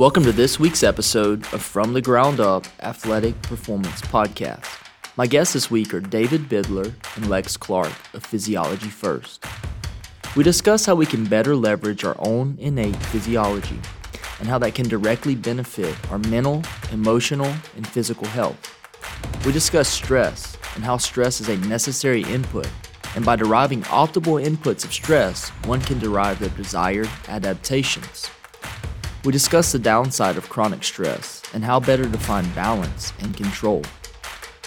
Welcome to this week's episode of From the Ground Up Athletic Performance Podcast. My guests this week are David Bidler and Lex Clark of Physiology First. We discuss how we can better leverage our own innate physiology and how that can directly benefit our mental, emotional, and physical health. We discuss stress and how stress is a necessary input, and by deriving optimal inputs of stress, one can derive the desired adaptations. We discuss the downside of chronic stress and how better to find balance and control.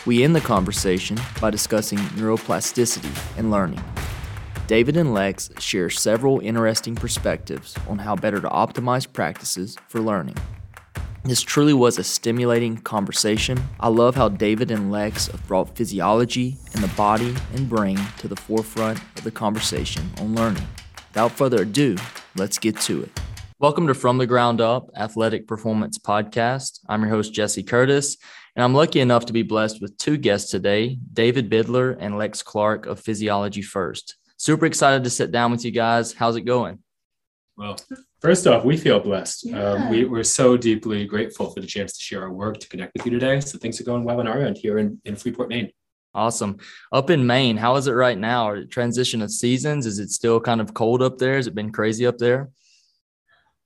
We end the conversation by discussing neuroplasticity and learning. David and Lex share several interesting perspectives on how better to optimize practices for learning. This truly was a stimulating conversation. I love how David and Lex have brought physiology and the body and brain to the forefront of the conversation on learning. Without further ado, let's get to it. Welcome to From the Ground Up Athletic Performance Podcast. I'm your host, Jesse Curtis, and I'm lucky enough to be blessed with two guests today David Bidler and Lex Clark of Physiology First. Super excited to sit down with you guys. How's it going? Well, first off, we feel blessed. Yeah. Um, we, we're so deeply grateful for the chance to share our work, to connect with you today. So things are going well on our end here in, in Freeport, Maine. Awesome. Up in Maine, how is it right now? Are transition of seasons? Is it still kind of cold up there? Has it been crazy up there?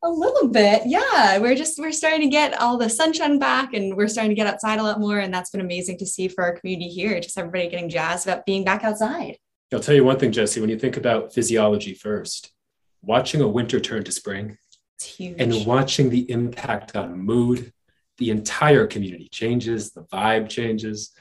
A little bit, yeah. We're just we're starting to get all the sunshine back, and we're starting to get outside a lot more, and that's been amazing to see for our community here. Just everybody getting jazzed about being back outside. I'll tell you one thing, Jesse, when you think about physiology first, watching a winter turn to spring It's huge. and watching the impact on mood, the entire community changes, the vibe changes.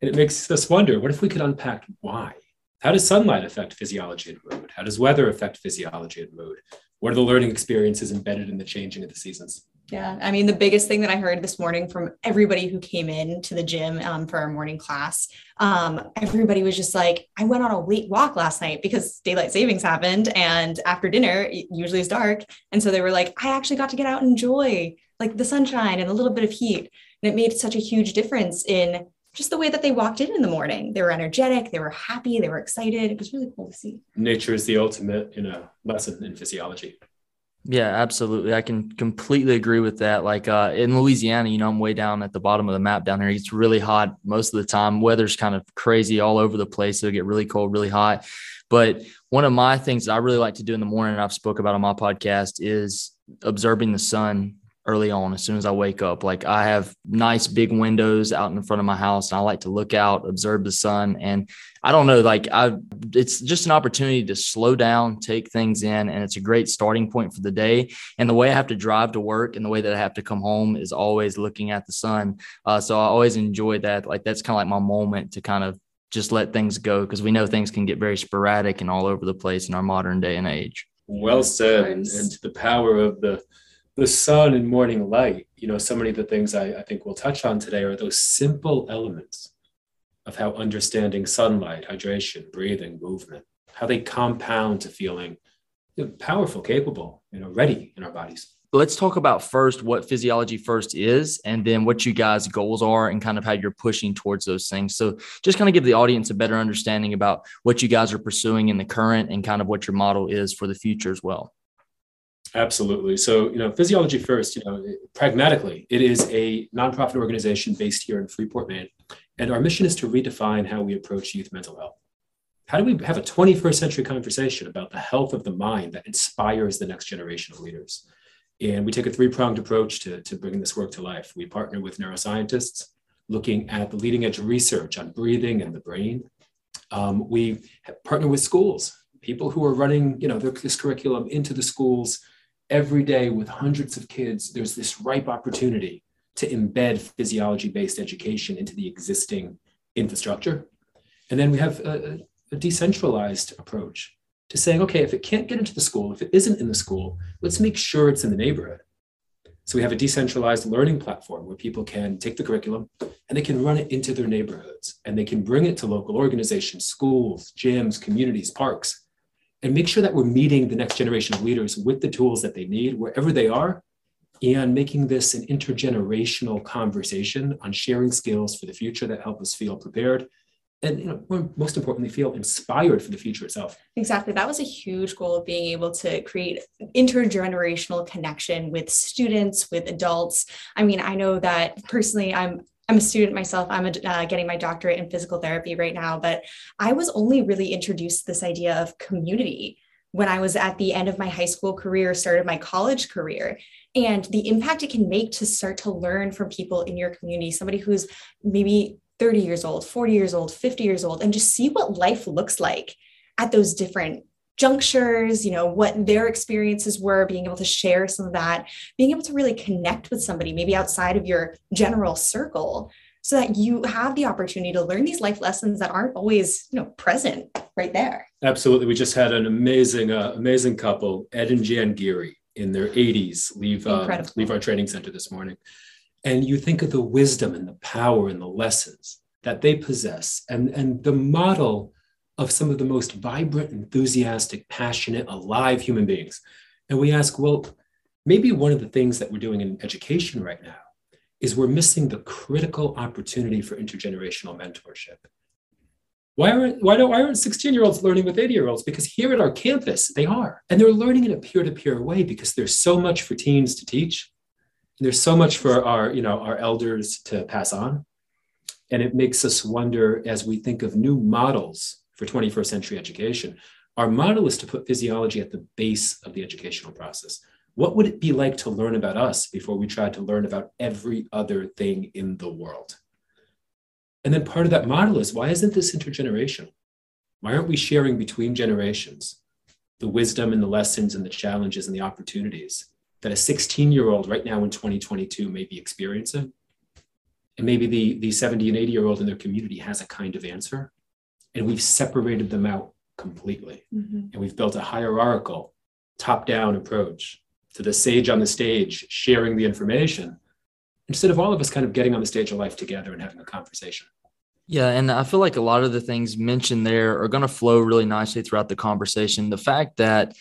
And it makes us wonder what if we could unpack why? How does sunlight affect physiology and mood? How does weather affect physiology and mood? What are the learning experiences embedded in the changing of the seasons? Yeah, I mean, the biggest thing that I heard this morning from everybody who came in to the gym um, for our morning class, um, everybody was just like, I went on a late walk last night because daylight savings happened. And after dinner, it usually is dark. And so they were like, I actually got to get out and enjoy like the sunshine and a little bit of heat. And it made such a huge difference in just the way that they walked in in the morning. They were energetic, they were happy, they were excited. It was really cool to see. Nature is the ultimate, you know, lesson in physiology. Yeah, absolutely. I can completely agree with that. Like uh, in Louisiana, you know, I'm way down at the bottom of the map down here. It's really hot most of the time. Weather's kind of crazy all over the place. It'll get really cold, really hot. But one of my things that I really like to do in the morning, and I've spoke about on my podcast, is observing the sun early on as soon as I wake up. Like I have nice big windows out in front of my house and I like to look out, observe the sun. And I don't know, like I it's just an opportunity to slow down, take things in, and it's a great starting point for the day. And the way I have to drive to work and the way that I have to come home is always looking at the sun. Uh, so I always enjoy that. Like that's kind of like my moment to kind of just let things go because we know things can get very sporadic and all over the place in our modern day and age. Well said. And, Nice. and to the power of the the sun and morning light, you know, so many of the things I, I think we'll touch on today are those simple elements of how understanding sunlight, hydration, breathing, movement, how they compound to feeling powerful, capable, you know, ready in our bodies. let's talk about first what physiology first is and then what you guys goals are and kind of how you're pushing towards those things so just kind of give the audience a better understanding about what you guys are pursuing in the current and kind of what your model is for the future as well Absolutely. So, you know, physiology first, you know, pragmatically, it is a nonprofit organization based here in Freeport, Maine. And our mission is to redefine how we approach youth mental health. How do we have a 21st century conversation about the health of the mind that inspires the next generation of leaders? And we take a three pronged approach to, to bringing this work to life. We partner with neuroscientists looking at the leading edge research on breathing and the brain. Um, we partner with schools, people who are running, you know, their, this curriculum into the schools every day with hundreds of kids, there's this ripe opportunity to embed physiology based education into the existing infrastructure. And then we have a, a decentralized approach to saying, okay, if it can't get into the school, if it isn't in the school, let's make sure it's in the neighborhood. So we have a decentralized learning platform where people can take the curriculum and they can run it into their neighborhoods and they can bring it to local organizations, schools, gyms, communities, parks, and make sure that we're meeting the next generation of leaders with the tools that they need wherever they are and making this an intergenerational conversation on sharing skills for the future that help us feel prepared and you know, most importantly, feel inspired for the future itself. Exactly. That was a huge goal of being able to create intergenerational connection with students, with adults. I mean, I know that personally, I'm I'm a student myself. I'm a, uh, getting my doctorate in physical therapy right now, but I was only really introduced to this idea of community when I was at the end of my high school career, started my college career, and the impact it can make to start to learn from people in your community, somebody who's maybe 30 years old, 40 years old, 50 years old, and just see what life looks like at those different junctures, you know, what their experiences were, being able to share some of that, being able to really connect with somebody, maybe outside of your general circle, so that you have the opportunity to learn these life lessons that aren't always, you know, present right there. Absolutely. We just had an amazing, uh, amazing couple, Ed and Jan Geary in their 80s, leave, uh, leave our training center this morning. And you think of the wisdom and the power and the lessons that they possess and, and the model of some of the most vibrant, enthusiastic, passionate, alive human beings. And we ask, well, maybe one of the things that we're doing in education right now is we're missing the critical opportunity for intergenerational mentorship. Why aren't, why, don't, why aren't 16 year olds learning with 80 year olds? Because here at our campus, they are. And they're learning in a peer to peer way because there's so much for teens to teach And there's so much for our you know our elders to pass on and it makes us wonder as we think of new models for 21st century education our model is to put physiology at the base of the educational process what would it be like to learn about us before we tried to learn about every other thing in the world and then part of that model is why isn't this intergenerational why aren't we sharing between generations the wisdom and the lessons and the challenges and the opportunities that a 16 year old right now in 2022 may be experiencing. And maybe the, the 70 and 80 year old in their community has a kind of answer. And we've separated them out completely. Mm-hmm. And we've built a hierarchical, top down approach to the sage on the stage sharing the information instead of all of us kind of getting on the stage of life together and having a conversation. Yeah, and I feel like a lot of the things mentioned there are going to flow really nicely throughout the conversation. The fact that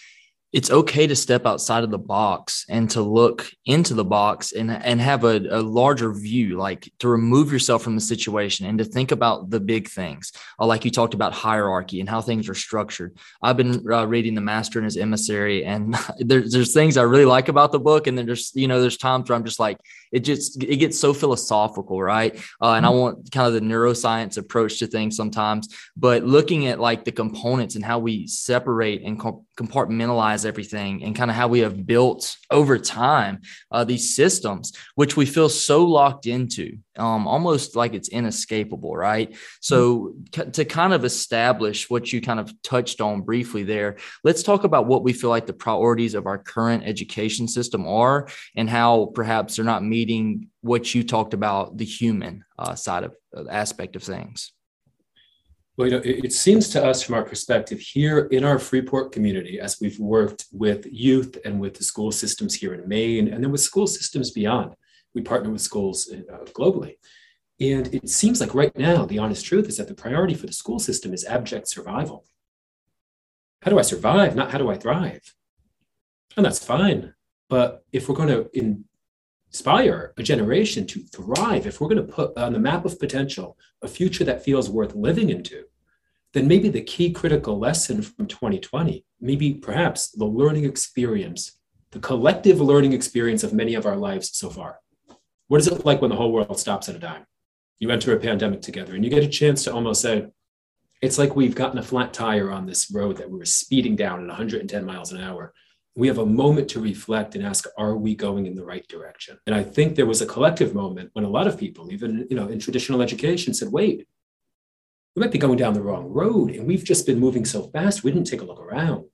it's okay to step outside of the box and to look into the box and, and have a, a larger view, like to remove yourself from the situation and to think about the big things. Uh, like you talked about hierarchy and how things are structured. I've been uh, reading The Master and His Emissary, and there's, there's things I really like about the book. And then there's, you know, there's times where I'm just like, it just, it gets so philosophical, right? Uh, and I mm-hmm. want kind of the neuroscience approach to things sometimes, but looking at like the components and how we separate and compartmentalize everything and kind of how we have built over time uh, these systems, which we feel so locked into, um, almost like it's inescapable, right? So, mm-hmm. to kind of establish what you kind of touched on briefly there, let's talk about what we feel like the priorities of our current education system are and how perhaps they're not meeting what you talked about the human uh, side of uh, aspect of things. Well, you know, it, it, seems to us from our perspective here in our Freeport community, as we've worked with youth and with the school systems here in Maine, and then with school systems beyond, we partner with schools uh, globally. And it seems like right now, the honest truth is that the priority for the school system is abject survival. How do I survive? Not how do I thrive? And that's fine. But if we're going to inspire a generation to thrive, if we're going to put on the map of potential a future that feels worth living into, then maybe the key critical lesson from 2020, maybe perhaps the learning experience, the collective learning experience of many of our lives so far. What is it like when the whole world stops at a dime? You enter a pandemic together and you get a chance to almost say, it's like we've gotten a flat tire on this road that we were speeding down at 110 miles an hour we have a moment to reflect and ask are we going in the right direction and i think there was a collective moment when a lot of people even you know in traditional education said wait we might be going down the wrong road and we've just been moving so fast we didn't take a look around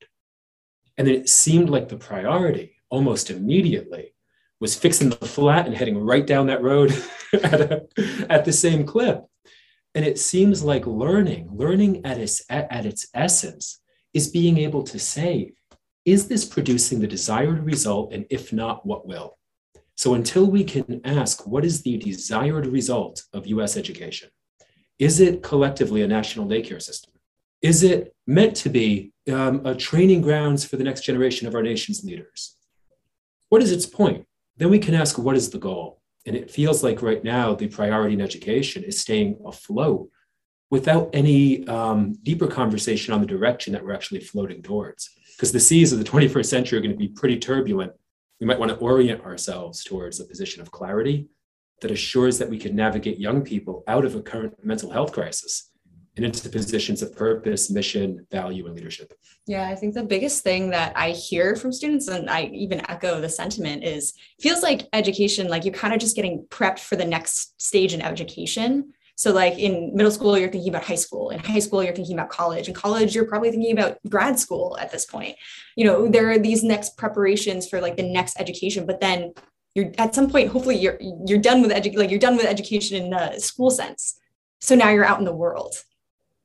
and then it seemed like the priority almost immediately was fixing the flat and heading right down that road at, a, at the same clip and it seems like learning learning at its at, at its essence is being able to say is this producing the desired result? And if not, what will? So until we can ask, what is the desired result of US education? Is it collectively a national daycare system? Is it meant to be um, a training grounds for the next generation of our nation's leaders? What is its point? Then we can ask, what is the goal? And it feels like right now the priority in education is staying afloat without any um, deeper conversation on the direction that we're actually floating towards. Because the seas of the 21st century are going to be pretty turbulent. We might want to orient ourselves towards a position of clarity that assures that we can navigate young people out of a current mental health crisis and into positions of purpose, mission, value, and leadership. Yeah, I think the biggest thing that I hear from students, and I even echo the sentiment, is feels like education, like you're kind of just getting prepped for the next stage in education. So, like in middle school, you're thinking about high school. In high school, you're thinking about college. In college, you're probably thinking about grad school at this point. You know, there are these next preparations for like the next education, but then you're at some point, hopefully, you're you're done with edu- like you're done with education in the school sense. So now you're out in the world.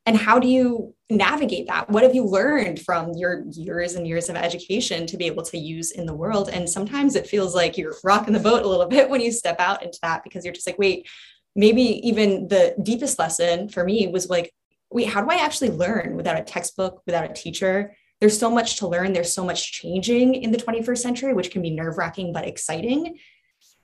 And how do you navigate that? What have you learned from your years and years of education to be able to use in the world? And sometimes it feels like you're rocking the boat a little bit when you step out into that because you're just like wait maybe even the deepest lesson for me was like wait how do i actually learn without a textbook without a teacher there's so much to learn there's so much changing in the 21st century which can be nerve wracking but exciting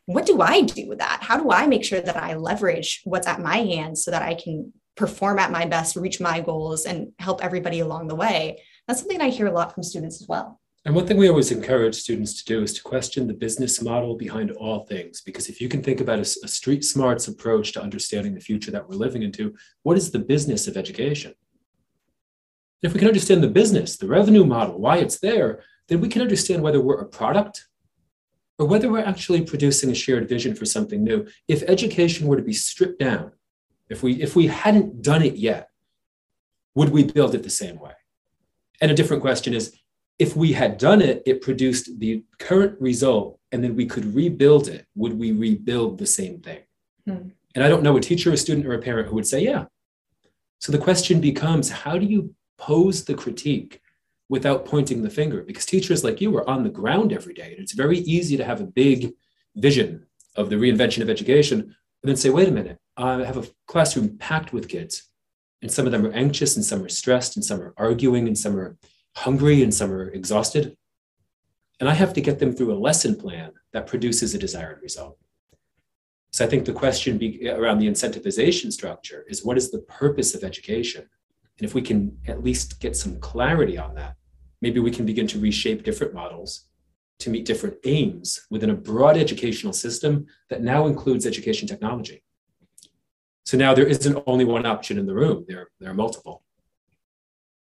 what do I do with that? How do I make sure that I leverage what's at my hands so that I can perform at my best, reach my goals, and help everybody along the way. That's something I hear a lot from students as well. And one thing we always encourage students to do is to question the business model behind all things. Because if you can think about a, a, street smarts approach to understanding the future that we're living into, what is the business of education? If we can understand the business, the revenue model, why it's there, then we can understand whether we're a product or whether we're actually producing a shared vision for something new. If education were to be stripped down if we if we hadn't done it yet, would we build it the same way? And a different question is if we had done it, it produced the current result, and then we could rebuild it, would we rebuild the same thing? Hmm. And I don't know a teacher, a student, or a parent who would say, yeah. So the question becomes how do you pose the critique without pointing the finger? Because teachers like you are on the ground every day, and it's very easy to have a big vision of the reinvention of education and then say, wait a minute, I have a classroom packed with kids, and some of them are anxious, and some are stressed, and some are arguing, and some are hungry, and some are exhausted. And I have to get them through a lesson plan that produces a desired result. So I think the question be, around the incentivization structure is what is the purpose of education? And if we can at least get some clarity on that, maybe we can begin to reshape different models to meet different aims within a broad educational system that now includes education technology. So now there isn't only one option in the room, there, there are multiple.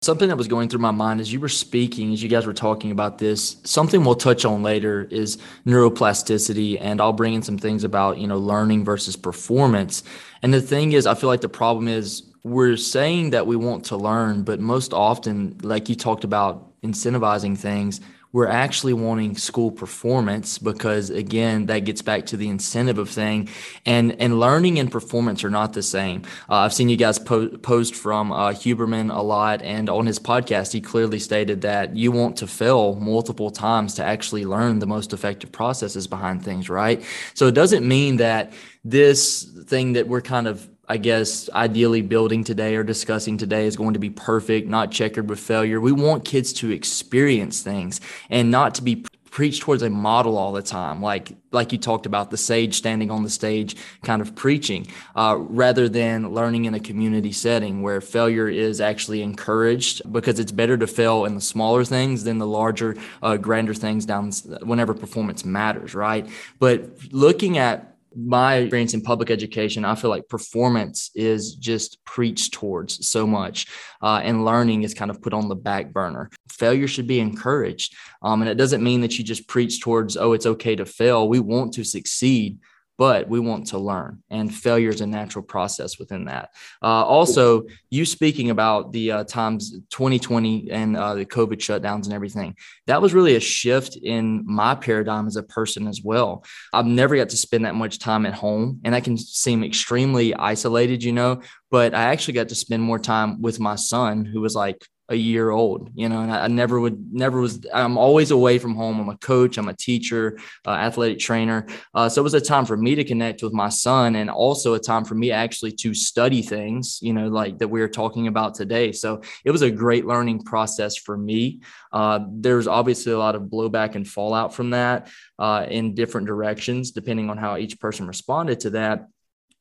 Something that was going through my mind as you were speaking, as you guys were talking about this, something we'll touch on later is neuroplasticity. And I'll bring in some things about, you know, learning versus performance. And the thing is, I feel like the problem is we're saying that we want to learn, but most often, like you talked about incentivizing things, we're actually wanting school performance because again that gets back to the incentive of thing. And and learning and performance are not the same. Uh, i've seen you guys po- post from uh, huberman a lot and on his podcast he clearly stated that you want to fail multiple times to actually learn the most effective processes behind things right? So it doesn't mean that this thing that we're kind of I guess, ideally building today or discussing today is going to be perfect, not checkered with failure. We want kids to experience things and not to be preached towards a model all the time, like like you talked about the sage standing on the stage, kind of preaching, uh, rather than learning in a community setting where failure is actually encouraged because it's better to fail in the smaller things than the larger, uh, grander things down whenever performance matters, right? But looking at my experience in public education, I feel like performance is just preached towards so much, uh, and learning is kind of put on the back burner. Failure should be encouraged, um, and it doesn't mean that you just preach towards, oh, it's okay to fail. We want to succeed, but we want to learn and failure is a natural process within that. Uh, also you speaking about the uh, times 2020 and uh, the covid shutdowns and everything that was really a shift in my paradigm as a person as well. I've never got to spend that much time at home and that can seem extremely isolated you know but i actually got to spend more time with my son who was like a year old, you know, and I, I, never would, never was, I'm always away from home. I'm a coach, I'm a teacher, uh, athletic trainer. Uh, so it was a time for me to connect with my son and also a time for me actually to study things, you know, like that we are talking about today. So it was a great learning process for me. Uh, there's obviously a lot of blowback and fallout from that uh, in different directions, depending on how each person responded to that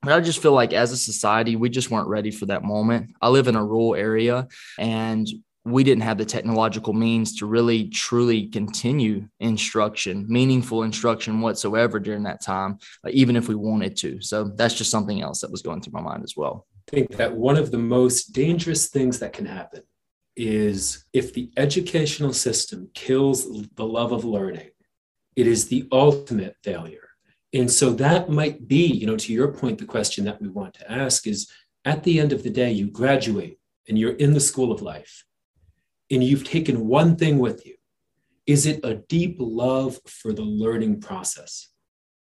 But I just feel like as a society, we just weren't ready for that moment. I live in a rural area and we didn't have the technological means to really truly continue instruction, meaningful instruction whatsoever during that time, uh, even if we wanted to. So that's just something else that was going through my mind as well. I think that one of the most dangerous things that can happen is if the educational system kills the love of learning, it is the ultimate failure and so that might be, you know, to your point, the question that we want to ask is at the end of the day, you graduate and you're in the school of life and you've taken one thing with you. Is it a deep love for the learning process?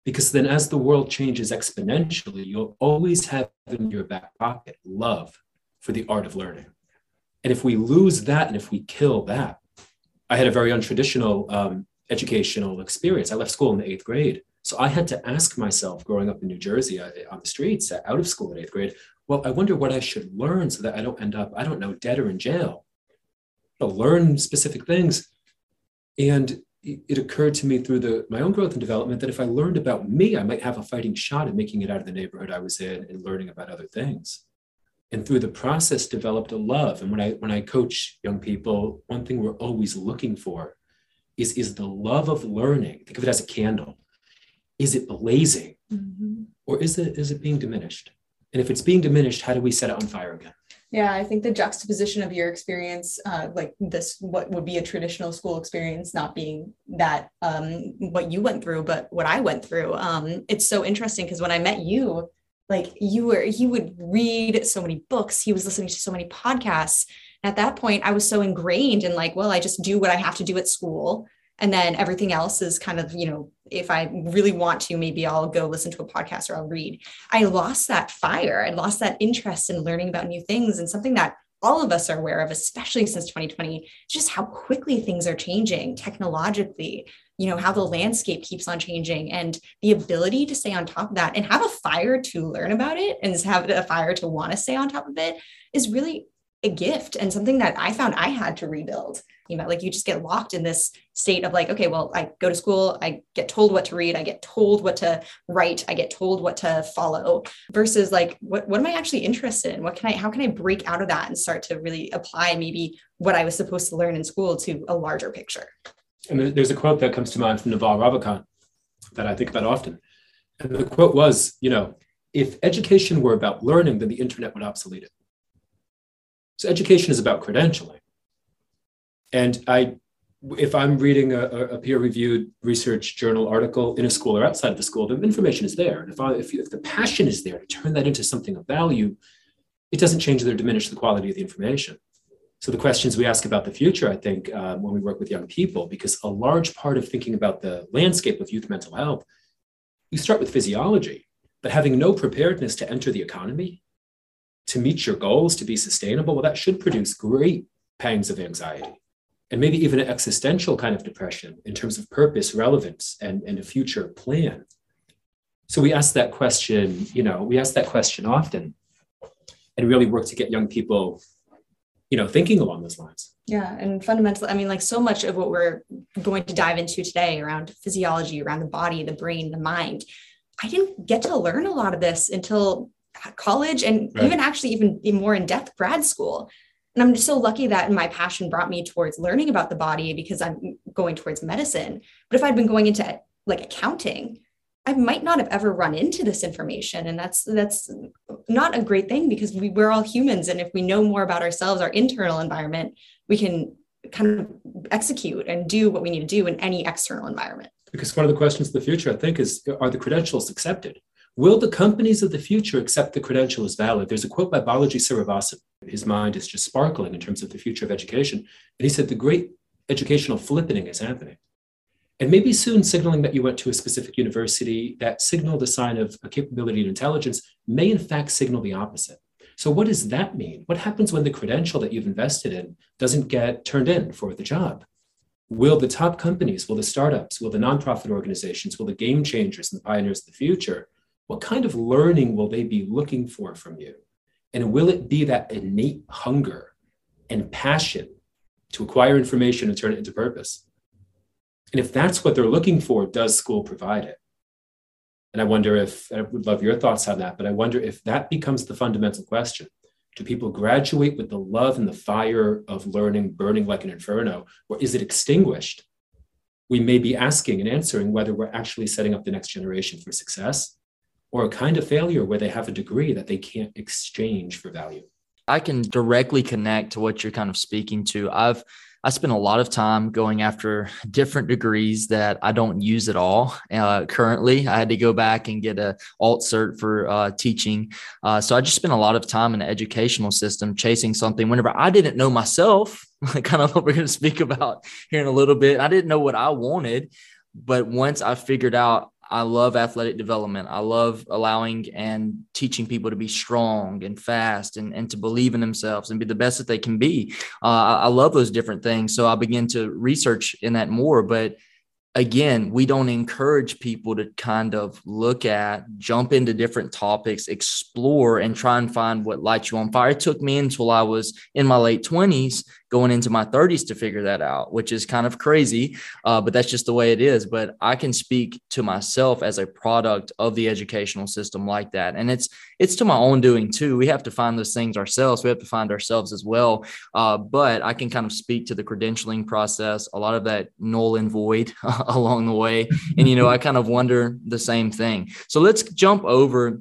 Because then, as the world changes exponentially, you'll always have in your back pocket love for the art of learning. And if we lose that and if we kill that, I had a very untraditional um, educational experience. I left school in the eighth grade so I had to ask myself growing up in New Jersey uh, on the streets uh, out of school in eighth grade, well, I wonder what I should learn so that I don't end up, I don't know, dead or in jail. To learn specific things. And it occurred to me through the, my own growth and development that if I learned about me, I might have a fighting shot at making it out of the neighborhood I was in and learning about other things. And through the process, developed a love. And when I when I coach young people, one thing we're always looking for is, is the love of learning. Think of it as a candle is it blazing? Mm-hmm. or is it is it being diminished? And if it's being diminished how do we set it on fire again? Yeah i think the juxtaposition of your experience uh, like this what would be a traditional school experience not being that um, what you went through but what i went through um, it's so interesting because when i met you like you were he would read so many books he was listening to so many podcasts. At that point i was so ingrained in like well i just do what i have to do at school and then everything else is kind of you know if i really want to maybe i'll go listen to a podcast or i'll read i lost that fire i lost that interest in learning about new things and something that all of us are aware of especially since 2020 just how quickly things are changing technologically you know how the landscape keeps on changing and the ability to stay on top of that and have a fire to learn about it and have a fire to want to stay on top of it is really a gift and something that I found I had to rebuild. You know, like you just get locked in this state of like, okay, well, I go to school, I get told what to read, I get told what to write, I get told what to follow, versus like, what, what am I actually interested in? What can I, how can I break out of that and start to really apply maybe what I was supposed to learn in school to a larger picture? And there's a quote that comes to mind from Naval Ravikant that I think about often. And the quote was, you know, if education were about learning, then the internet would obsolete it. So education is about credentialing. And I, if I'm reading a, a peer-reviewed research journal article in a school or outside of the school, the information is there. And if, I, if, if the passion is there to turn that into something of value, it doesn't change or diminish the quality of the information. So the questions we ask about the future, I think, um, when we work with young people, because a large part of thinking about the landscape of youth mental health, you start with physiology, but having no preparedness to enter the economy to meet your goals, to be sustainable, well, that should produce great pangs of anxiety and maybe even an existential kind of depression in terms of purpose, relevance, and, and a future plan. So we ask that question, you know, we ask that question often and really work to get young people, you know, thinking along those lines. Yeah. And fundamentally, I mean, like so much of what we're going to dive into today around physiology, around the body, the brain, the mind, I didn't get to learn a lot of this until college and right. even actually even more in depth grad school. And I'm just so lucky that my passion brought me towards learning about the body because I'm going towards medicine. But if I'd been going into like accounting, I might not have ever run into this information. And that's that's not a great thing because we, we're all humans. And if we know more about ourselves, our internal environment, we can kind of execute and do what we need to do in any external environment. Because one of the questions of the future, I think, is are the credentials accepted? Will the companies of the future accept the credential as valid? There's a quote by Balaji Srinivasan. His mind is just sparkling in terms of the future of education. And he said, the great educational flippening is happening. And maybe soon signaling that you went to a specific university that signaled a sign of a capability and intelligence may in fact signal the opposite. So what does that mean? What happens when the credential that you've invested in doesn't get turned in for the job? Will the top companies, will the startups, will the nonprofit organizations, will the game changers and the pioneers of the future what kind of learning will they be looking for from you? And will it be that innate hunger and passion to acquire information and turn it into purpose? And if that's what they're looking for, does school provide it? And I wonder if, I would love your thoughts on that, but I wonder if that becomes the fundamental question. Do people graduate with the love and the fire of learning burning like an inferno, or is it extinguished? We may be asking and answering whether we're actually setting up the next generation for success or a kind of failure where they have a degree that they can't exchange for value. I can directly connect to what you're kind of speaking to. I've I spent a lot of time going after different degrees that I don't use at all. Uh, currently, I had to go back and get a alt cert for uh, teaching. Uh, so I just spent a lot of time in the educational system chasing something whenever I didn't know myself, kind of what we're going to speak about here in a little bit. I didn't know what I wanted. But once I figured out I love athletic development. I love allowing and teaching people to be strong and fast and, and to believe in themselves and be the best that they can be. Uh, I, love those different things. So I begin to research in that more. But again, we don't encourage people to kind of look at, jump into different topics, explore, and try and find what lights you on fire. It took me until I was in my late 20s going into my 30s to figure that out, which is kind of crazy, uh, but that's just the way it is. But I can speak to myself as a product of the educational system like that, and it's it's to my own doing too. We have to find those things ourselves. We have to find ourselves as well. Uh, but I can kind of speak to the credentialing process, a lot of that null and void along the way, and you know I kind of wonder the same thing. So let's jump over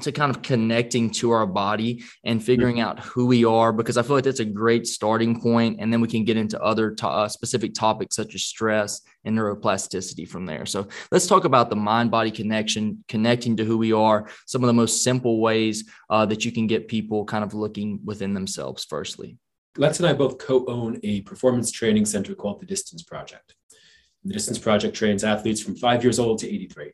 to kind of connecting to our body and figuring mm-hmm. out who we are because i feel like that's a great starting point and then we can get into other to- uh, specific topics such as stress and neuroplasticity from there. So let's talk about the mind body connection connecting to who we are some of the most simple ways uh, that you can get people kind of looking within themselves firstly. Lex and i both co-own a performance training center called the distance project. The distance project trains athletes from five years old to 83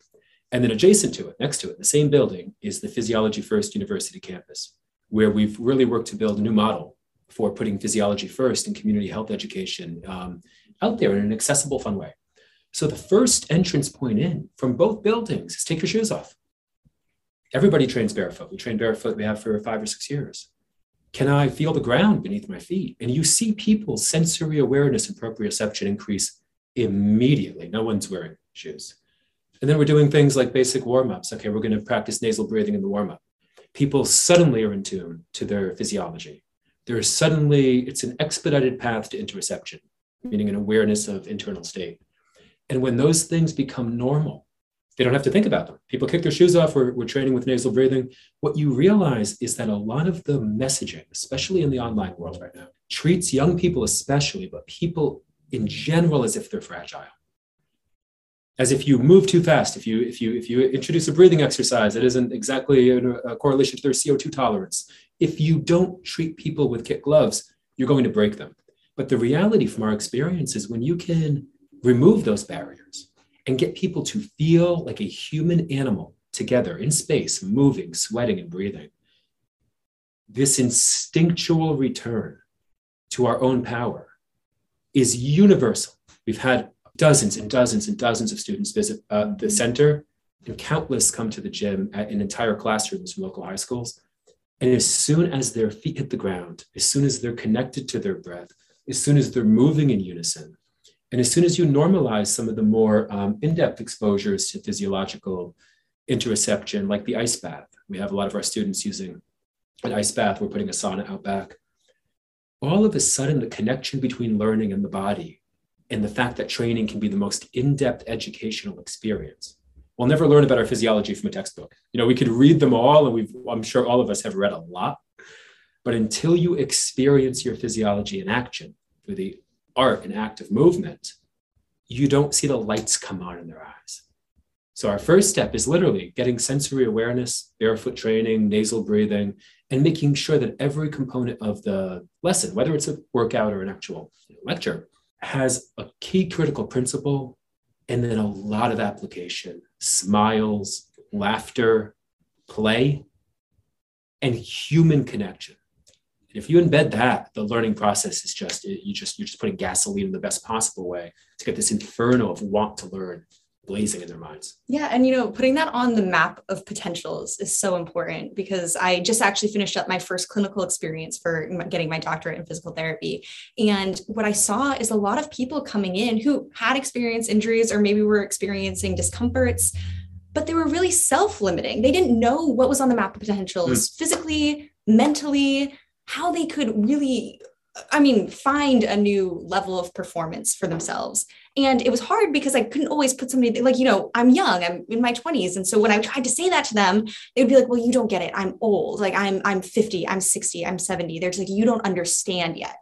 and then adjacent to it, next to it, the same building is the Physiology First University campus, where we've really worked to build a new model for putting physiology first in community health education um, out there in an accessible, fun way. So the first entrance point in from both buildings is take your shoes off. Everybody trains barefoot. We train barefoot, we have for five or six years. Can I feel the ground beneath my feet? And you see people's sensory awareness and proprioception increase immediately. No one's wearing shoes. And then we're doing things like basic warm ups. Okay, we're going to practice nasal breathing in the warm up. People suddenly are in tune to their physiology. There is suddenly, it's an expedited path to interoception, meaning an awareness of internal state. And when those things become normal, they don't have to think about them. People kick their shoes off, we're, we're training with nasal breathing. What you realize is that a lot of the messaging, especially in the online world right now, treats young people especially, but people in general as if they're fragile as if you move too fast, if you if you if you introduce a breathing exercise that isn't exactly a, a correlation to their CO2 tolerance, if you don't treat people with kit gloves, you're going to break them. But the reality from our experience is when you can remove those barriers and get people to feel like a human animal together in space, moving, sweating, and breathing, this instinctual return to our own power is universal. We've had dozens and dozens and dozens of students visit uh, the center, and countless come to the gym at, in entire classrooms from local high schools. And as soon as their feet hit the ground, as soon as they're connected to their breath, as soon as they're moving in unison, and as soon as you normalize some of the more um, in depth exposures to physiological interoception, like the ice bath, we have a lot of our students using an ice bath, we're putting a sauna out back. All of a sudden, the connection between learning and the body and the fact that training can be the most in-depth educational experience. We'll never learn about our physiology from a textbook. You know, we could read them all, and we've I'm sure all of us have read a lot. But until you experience your physiology in action through the art and act of movement, you don't see the lights come on in their eyes. So our first step is literally getting sensory awareness, barefoot training, nasal breathing, and making sure that every component of the lesson, whether it's a workout or an actual lecture, has a key critical principle and then a lot of application smiles, laughter, play, and human connection. And if you embed that, the learning process is just you just you're just putting gasoline in the best possible way to get this inferno of want to learn blazing in their minds. Yeah. And, you know, putting that on the map of potentials is so important because I just actually finished up my first clinical experience for getting my doctorate in physical therapy. And what I saw is a lot of people coming in who had experienced injuries or maybe were experiencing discomforts but they were really self-limiting. They didn't know what was on the map of potentials mm. physically, mentally, how they could really I mean, find a new level of performance for themselves. And it was hard because I couldn't always put somebody like, you know, I'm young, I'm in my 20s. And so when I tried to say that to them, they would be like, well, you don't get it. I'm old. Like I'm, I'm 50, I'm 60, I'm 70. They're just like, you don't understand yet.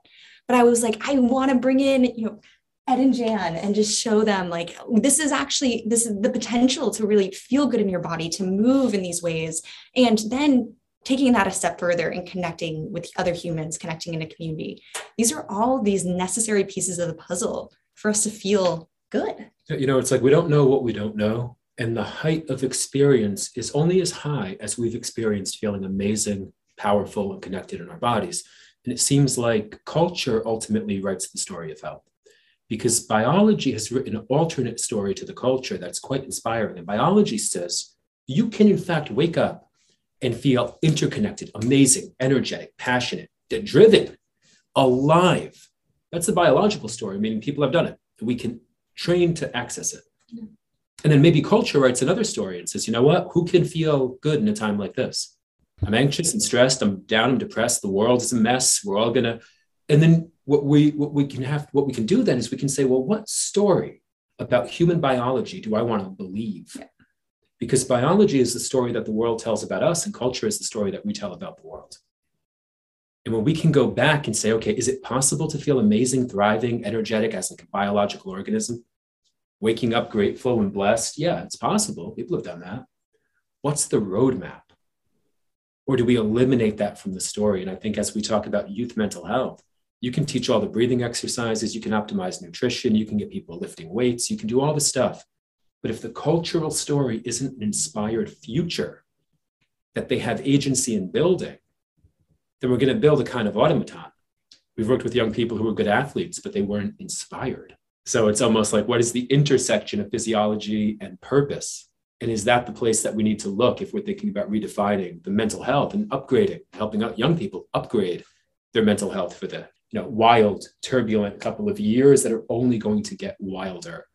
But I was like, I want to bring in, you know, Ed and Jan and just show them like this is actually this is the potential to really feel good in your body to move in these ways and then taking that a step further and connecting with other humans connecting in a community these are all these necessary pieces of the puzzle for us to feel good you know it's like we don't know what we don't know and the height of experience is only as high as we've experienced feeling amazing powerful and connected in our bodies and it seems like culture ultimately writes the story of health because biology has written an alternate story to the culture that's quite inspiring. And biology says you can, in fact, wake up and feel interconnected, amazing, energetic, passionate, driven, alive. That's the biological story, meaning people have done it. We can train to access it. And then maybe culture writes another story and says, you know what? Who can feel good in a time like this? I'm anxious and stressed. I'm down. I'm depressed. The world is a mess. We're all going to. And then what we what we can have what we can do then is we can say well what story about human biology do i want to believe yeah. because biology is the story that the world tells about us and culture is the story that we tell about the world and when we can go back and say okay is it possible to feel amazing thriving energetic as like a biological organism? Waking up grateful and blessed? Yeah it's possible. People have done that. What's the roadmap? Or do we eliminate that from the story? And i think as we talk about youth mental health you can teach all the breathing exercises, you can optimize nutrition, you can get people lifting weights, you can do all the stuff. But if the cultural story isn't an inspired future that they have agency in building, then we're going to build a kind of automaton. We've worked with young people who are good athletes, but they weren't inspired. So it's almost like what is the intersection of physiology and purpose? And is that the place that we need to look if we're thinking about redefining the mental health and upgrading, helping out young people upgrade their mental health for the you know wild turbulent couple of years that are only going to get wilder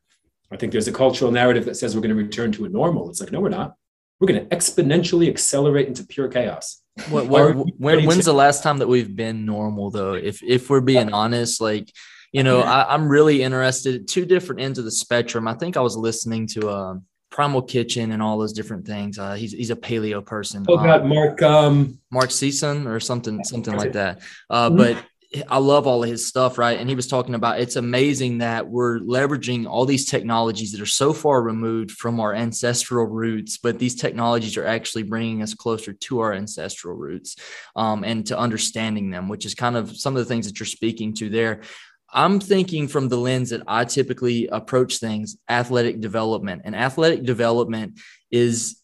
i think there's a cultural narrative that says we're going to return to a normal it's like no we're not we're going to exponentially accelerate into pure chaos what, what, when, when's the last time that we've been normal though? If if we're being honest like you know I, am really interested two different ends of the spectrum. I think i was listening to uh, primal kitchen and all those different things. Uh, he's, he's a paleo person. Oh god um, mark um mark Sisson or something something like that. Uh, but I love all of his stuff, right? And he was talking about it's amazing that we're leveraging all these technologies that are so far removed from our ancestral roots, but these technologies are actually bringing us closer to our ancestral roots um, and to understanding them, which is kind of some of the things that you're speaking to there. I'm thinking from the lens that I typically approach things athletic development. And athletic development is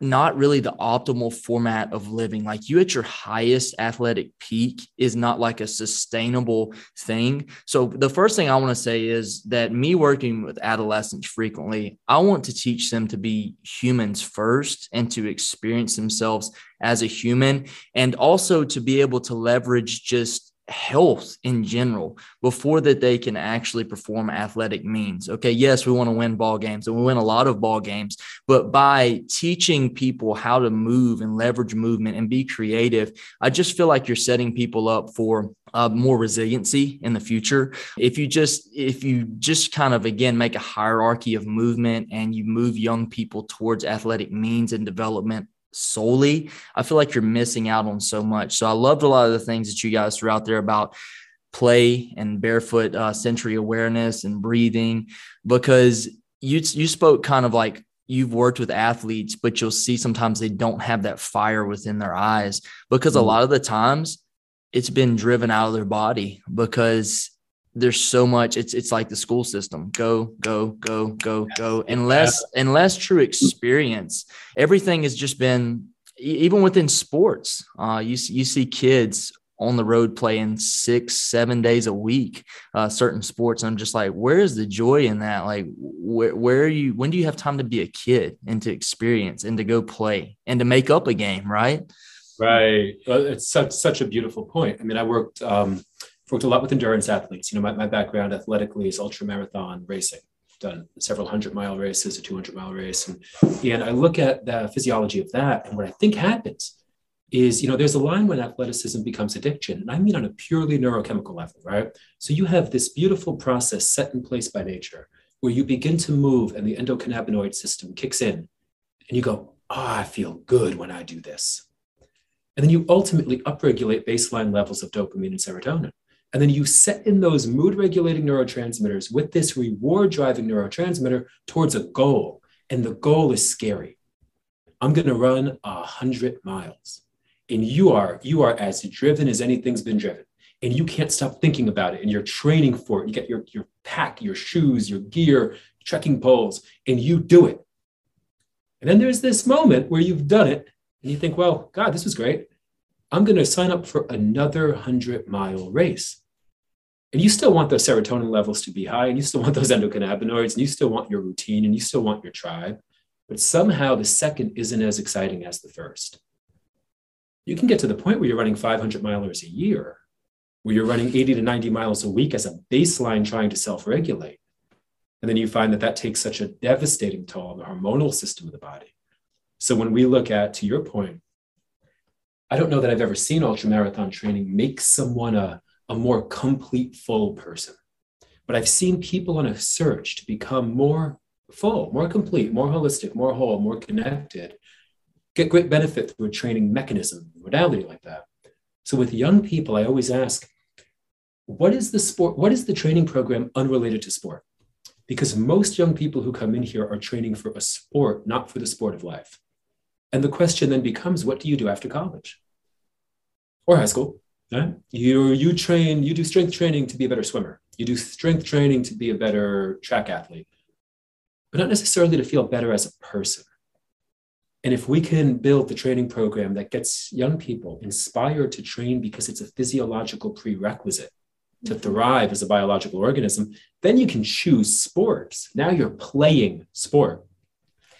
not really the optimal format of living. Like you at your highest athletic peak is not like a sustainable thing. So, the first thing I want to say is that me working with adolescents frequently, I want to teach them to be humans first and to experience themselves as a human and also to be able to leverage just health in general before that they can actually perform athletic means. Okay yes we want to win ball games and we win a lot of ball games but by teaching people how to move and leverage movement and be creative i just feel like you're setting people up for uh, more resiliency in the future. If you just if you just kind of again make a hierarchy of movement and you move young people towards athletic means and development solely, I feel like you're missing out on so much. So I loved a lot of the things that you guys threw out there about play and barefoot uh, sensory awareness and breathing, because you you spoke kind of like you've worked with athletes, but you'll see sometimes they don't have that fire within their eyes because a mm-hmm. lot of the times it's been driven out of their body because there's so much it's it's like the school system. Go go go go go. Unless unless true experience everything has just been even within sports uh, you, you see kids on the road playing six seven days a week uh, certain sports. I'm just like where is the joy in that? Like where, where are you when do you have time to be a kid and to experience and to go play and to make up a game right? Right. It's such such a beautiful point. I mean i worked um, worked a lot with endurance athletes. You know, my, my background athletically is ultra marathon racing. done several hundred mile races, a 200 mile race. And, and I look at the physiology of that. And what I think happens is, you know, there's a line when athleticism becomes addiction. And I mean on a purely neurochemical level, right? So you have this beautiful process set in place by nature where you begin to move and the endocannabinoid system kicks in and you go, oh, I feel good when I do this. And then you ultimately upregulate baseline levels of dopamine and serotonin. And then you set in those mood regulating neurotransmitters with this reward driving neurotransmitter towards a goal. And the goal is scary. I'm going to run a hundred miles. And you are, you are as driven as anything's been driven. And you can't stop thinking about it. And you're training for it. You get your, your pack, your shoes, your gear, trekking poles, and you do it. And then there's this moment where you've done it and you think, well, God, this was great. I'm going to sign up for another 100 mile race. And you still want those serotonin levels to be high, and you still want those endocannabinoids, and you still want your routine, and you still want your tribe. But somehow the second isn't as exciting as the first. You can get to the point where you're running 500 milers a year, where you're running 80 to 90 miles a week as a baseline trying to self regulate. And then you find that that takes such a devastating toll on the hormonal system of the body. So when we look at, to your point, I don't know that I've ever seen ultramarathon training make someone a, a more complete, full person. But I've seen people on a search to become more full, more complete, more holistic, more whole, more connected, get great benefit through a training mechanism, modality like that. So with young people, I always ask, what is the sport, what is the training program unrelated to sport? because most young people who come in here are training for a sport, not for the sport of life. And the question then becomes, what do you do after college or high school? Right? You, you train, you do strength training to be a better swimmer. You do strength training to be a better track athlete, but not necessarily to feel better as a person. And if we can build the training program that gets young people inspired to train because it's a physiological prerequisite to mm-hmm. thrive as a biological organism, then you can choose sports. Now you're playing sport.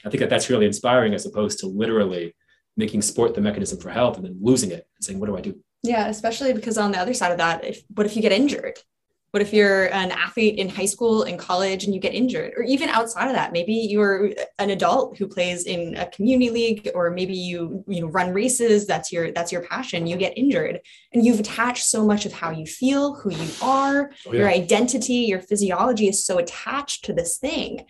I think that that's really inspiring as opposed to literally making sport the mechanism for health and then losing it and saying, what do I do? Yeah, especially because on the other side of that, if what if you get injured? What if you're an athlete in high school and college and you get injured? Or even outside of that, maybe you're an adult who plays in a community league, or maybe you, you know, run races, that's your that's your passion, you get injured. And you've attached so much of how you feel, who you are, oh, yeah. your identity, your physiology is so attached to this thing.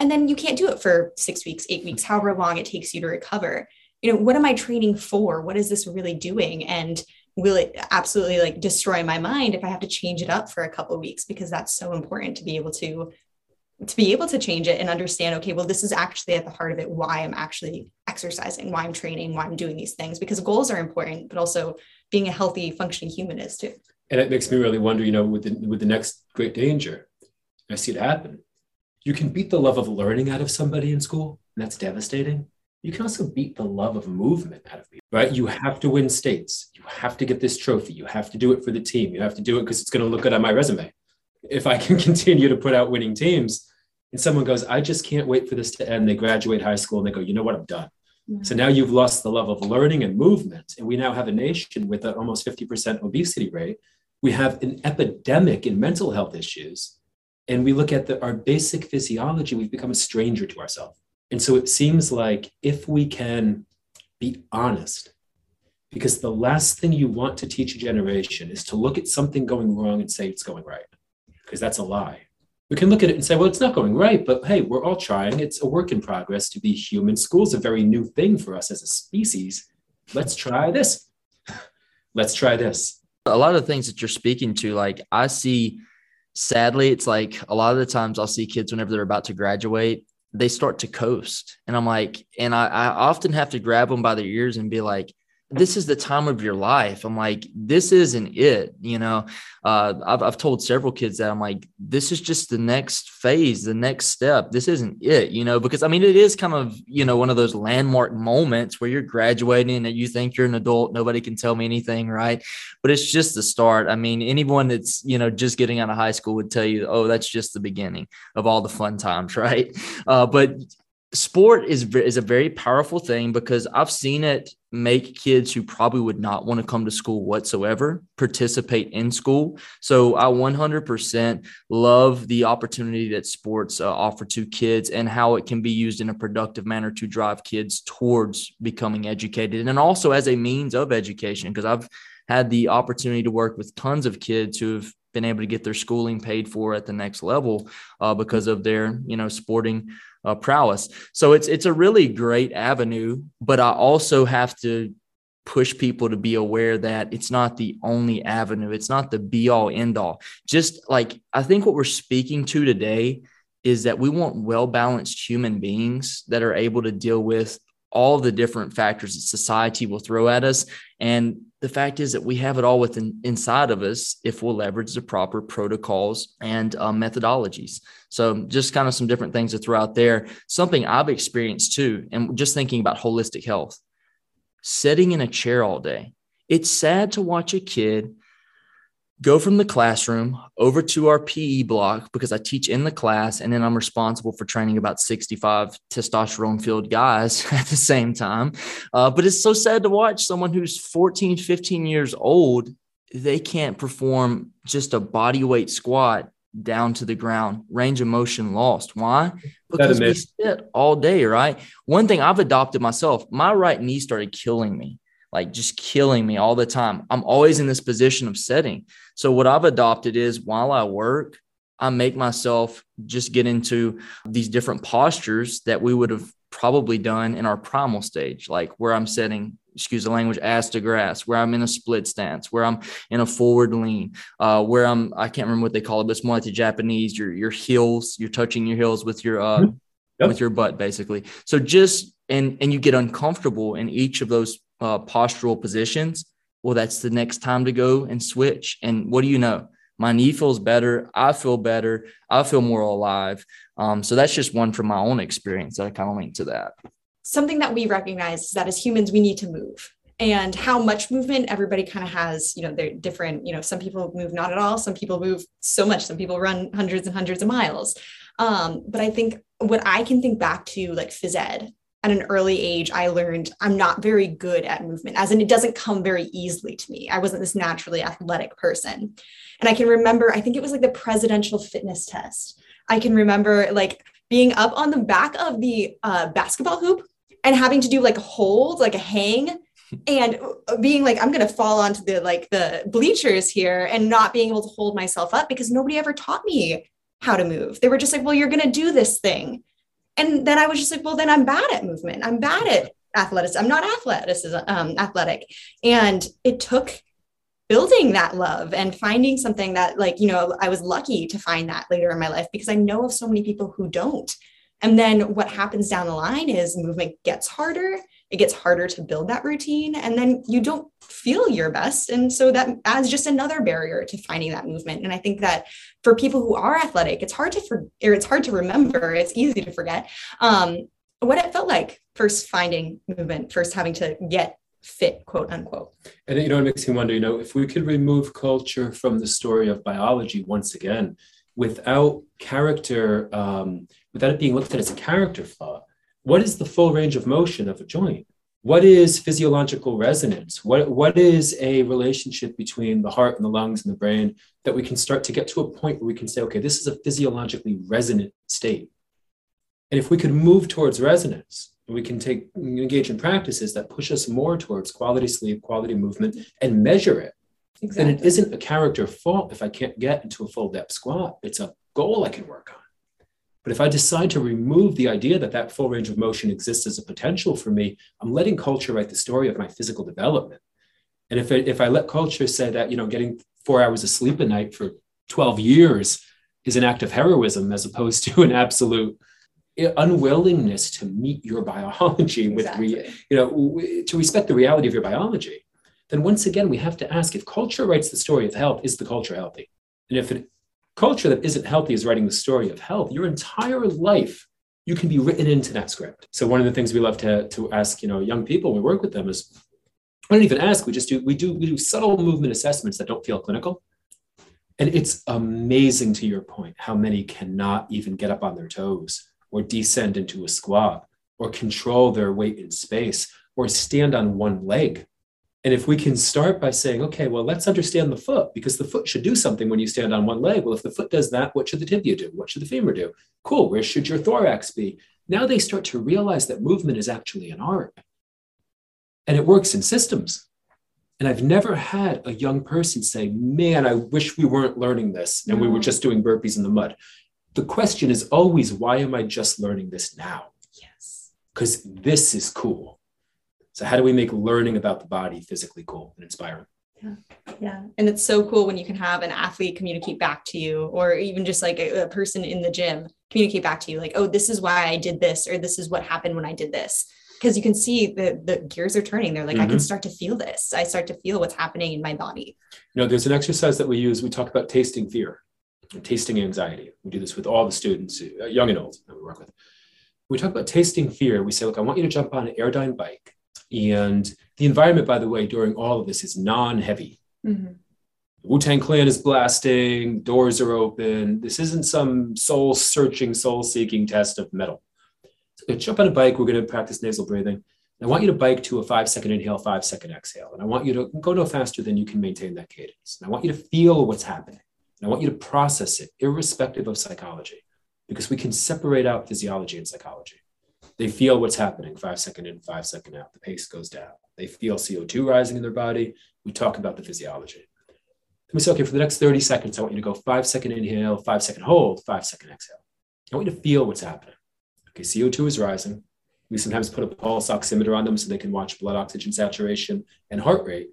And then you can't do it for six weeks, eight weeks, however long it takes you to recover. You know, what am I training for? What is this really doing? And will it absolutely like destroy my mind if I have to change it up for a couple weeks because that's so important to be able to to be able to change it and understand okay well this is actually at the heart of it why i'm actually exercising why i'm training why i'm doing these things because goals are important but also being a healthy functioning human is too and it makes me really wonder you know with the with the next great danger i see it happen you can beat the love of learning out of somebody in school and that's devastating you can also beat the love of movement out of people, right? You have to win states. You have to get this trophy. You have to do it for the team. You have to do it because it's going to look good on my resume. If I can continue to put out winning teams and someone goes, I just can't wait for this to end, they graduate high school and they go, you know what, I'm done. So now you've lost the love of learning and movement. And we now have a nation with an almost 50% obesity rate. We have an epidemic in mental health issues. And we look at the, our basic physiology, we've become a stranger to ourselves. And so it seems like if we can be honest, because the last thing you want to teach a generation is to look at something going wrong and say it's going right, because that's a lie. We can look at it and say, well, it's not going right, but hey, we're all trying. It's a work in progress to be human. School's a very new thing for us as a species. Let's try this. Let's try this. A lot of things that you're speaking to, like I see, sadly, it's like a lot of the times I'll see kids whenever they're about to graduate they start to coast. And I'm like, and I, I often have to grab them by their ears and be like, this is the time of your life. I'm like, this isn't it. You know, uh, I've, I've told several kids that I'm like, this is just the next phase, the next step. This isn't it, you know, because I mean, it is kind of, you know, one of those landmark moments where you're graduating and you think you're an adult. Nobody can tell me anything, right? But it's just the start. I mean, anyone that's, you know, just getting out of high school would tell you, oh, that's just the beginning of all the fun times, right? Uh, but sport is is a very powerful thing because I've seen it make kids who probably would not want to come to school whatsoever participate in school. So I 100% love the opportunity that sports uh, offer to kids and how it can be used in a productive manner to drive kids towards becoming educated and also as a means of education because I've had the opportunity to work with tons of kids who have been able to get their schooling paid for at the next level uh, because of their you know sporting uh, prowess. So it's it's a really great avenue, but I also have to push people to be aware that it's not the only avenue. It's not the be all end all. Just like I think what we're speaking to today is that we want well balanced human beings that are able to deal with all the different factors that society will throw at us and the fact is that we have it all within inside of us if we'll leverage the proper protocols and uh, methodologies so just kind of some different things to throw out there. Something i've experienced too and just thinking about holistic health. Sitting in a chair all day. It's sad to watch a kid go from the classroom over to our PE block because I teach in the class and then I'm responsible for training about 65 testosterone filled guys at the same time. Uh, but it's so sad to watch someone who's 14, 15 years old, they can't perform just a body weight squat down to the ground, range of motion lost. Why? Because we sit all day, right? One thing I've adopted myself, my right knee started killing me like just killing me all the time. I'm always in this position of setting. So what I've adopted is while I work, I make myself just get into these different postures that we would have probably done in our primal stage, like where I'm setting, excuse the language, ass to grass, where I'm in a split stance, where I'm in a forward lean, uh, where I'm, I can't remember what they call it, but it's more like the Japanese, your, your heels, you're touching your heels with your, uh, mm-hmm. yep. with your butt basically. So just, and, and you get uncomfortable in each of those uh, postural positions, well, that's the next time to go and switch. And what do you know? My knee feels better. I feel better. I feel more alive. Um, so that's just one from my own experience that I kind of link to that. Something that we recognize is that as humans, we need to move and how much movement everybody kind of has you know they're different you know some people move not at all some people move so much some people run hundreds and hundreds of miles um, but i think what i can think back to like phys ed at an early age, I learned I'm not very good at movement, as in it doesn't come very easily to me. I wasn't this naturally athletic person. And I can remember, I think it was like the presidential fitness test. I can remember like being up on the back of the uh, basketball hoop and having to do like a hold, like a hang, and being like, I'm gonna fall onto the like the bleachers here and not being able to hold myself up because nobody ever taught me how to move. They were just like, well, you're gonna do this thing. And then I was just like, well, then I'm bad at movement. I'm bad at athletics. I'm not athleticism, um, athletic. And it took building that love and finding something that like, you know, I was lucky to find that later in my life because I know of so many people who don't. And then what happens down the line is movement gets harder. It gets harder to build that routine. And then you don't feel your best. And so that adds just another barrier to finding that movement. And i think that for people who are athletic it's hard to for or it's hard to remember. It's easy to forget um, what it felt like first finding movement first having to get fit quote unquote. And you know it makes me wonder you know if we could remove culture from the story of biology once again without character um, without it being looked at as a character flaw what is the full range of motion of a joint? What is physiological resonance? What, what is a relationship between the heart and the lungs and the brain that we can start to get to a point where we can say, okay, this is a physiologically resonant state. And if we could move towards resonance, we can take engage in practices that push us more towards quality sleep, quality movement, and measure it. Exactly. Then it isn't a character fault if I can't get into a full depth squat. It's a goal I can work on. But if I decide to remove the idea that that full range of motion exists as a potential for me, I'm letting culture write the story of my physical development. And if, it, if I let culture say that, you know, getting four hours of sleep a night for 12 years is an act of heroism as opposed to an absolute eh, unwillingness to meet your biology with, exactly. re, you know, to respect the reality of your biology, then once again, we have to ask if culture writes the story of health, is the culture healthy? And if a culture that isn't healthy is writing the story of health. Your entire life, you can be written into that script. So one of the things we love to, to ask, you know, young people we work with them is, I don't even ask, we just do, we do, we do subtle movement assessments that don't feel clinical. And it's amazing to your point how many cannot even get up on their toes or descend into a squat or control their weight in space or stand on one leg. And if we can start by saying, okay, well, let's understand the foot because the foot should do something when you stand on one leg. Well, if the foot does that, what should the tibia do? What should the femur do? Cool. Where should your thorax be? Now they start to realize that movement is actually an art and it works in systems. And I've never had a young person say, man, I wish we weren't learning this and no. we were mm. just doing burpees in the mud. The question is always, why am I just learning this now? Yes. Because this is cool. So, how do we make learning about the body physically cool and inspiring? Yeah. Yeah. And it's so cool when you can have an athlete communicate back to you, or even just like a, a person in the gym communicate back to you, like, oh, this is why I did this, or this is what happened when I did this because you can see the the gears are turning. They're like, mm-hmm. I can mm-hmm. start to feel this. I start to feel what's happening in my body. You know, there's an exercise that we use. We talk about tasting fear, and tasting anxiety. We do this with all the students, uh, young and old, that we work with. We talk about tasting fear. We say, look, I want you to jump on an Airdyne bike, and the environment, by the way, during all of this is non-heavy. Mm-hmm. Wu Tang Clan is blasting, doors are open. This isn't some soul searching, soul seeking test of mettle jump on a bike. We're going to practice nasal breathing. I want you to bike to a five second inhale, five second exhale. And I want you to go no faster than you can maintain that cadence. And I want you to feel what's happening. And I want you to process it, irrespective of psychology, because we can separate out physiology and psychology. They feel what's happening five second in, five second out. The pace goes down. They feel CO2 rising in their body. We talk about the physiology. Then we say, okay, for the next 30 seconds, I want you to go five second inhale, five second hold, five second exhale. I want you to feel what's happening. Okay, CO2 is rising. We sometimes put a pulse oximeter on them so they can watch blood oxygen saturation and heart rate.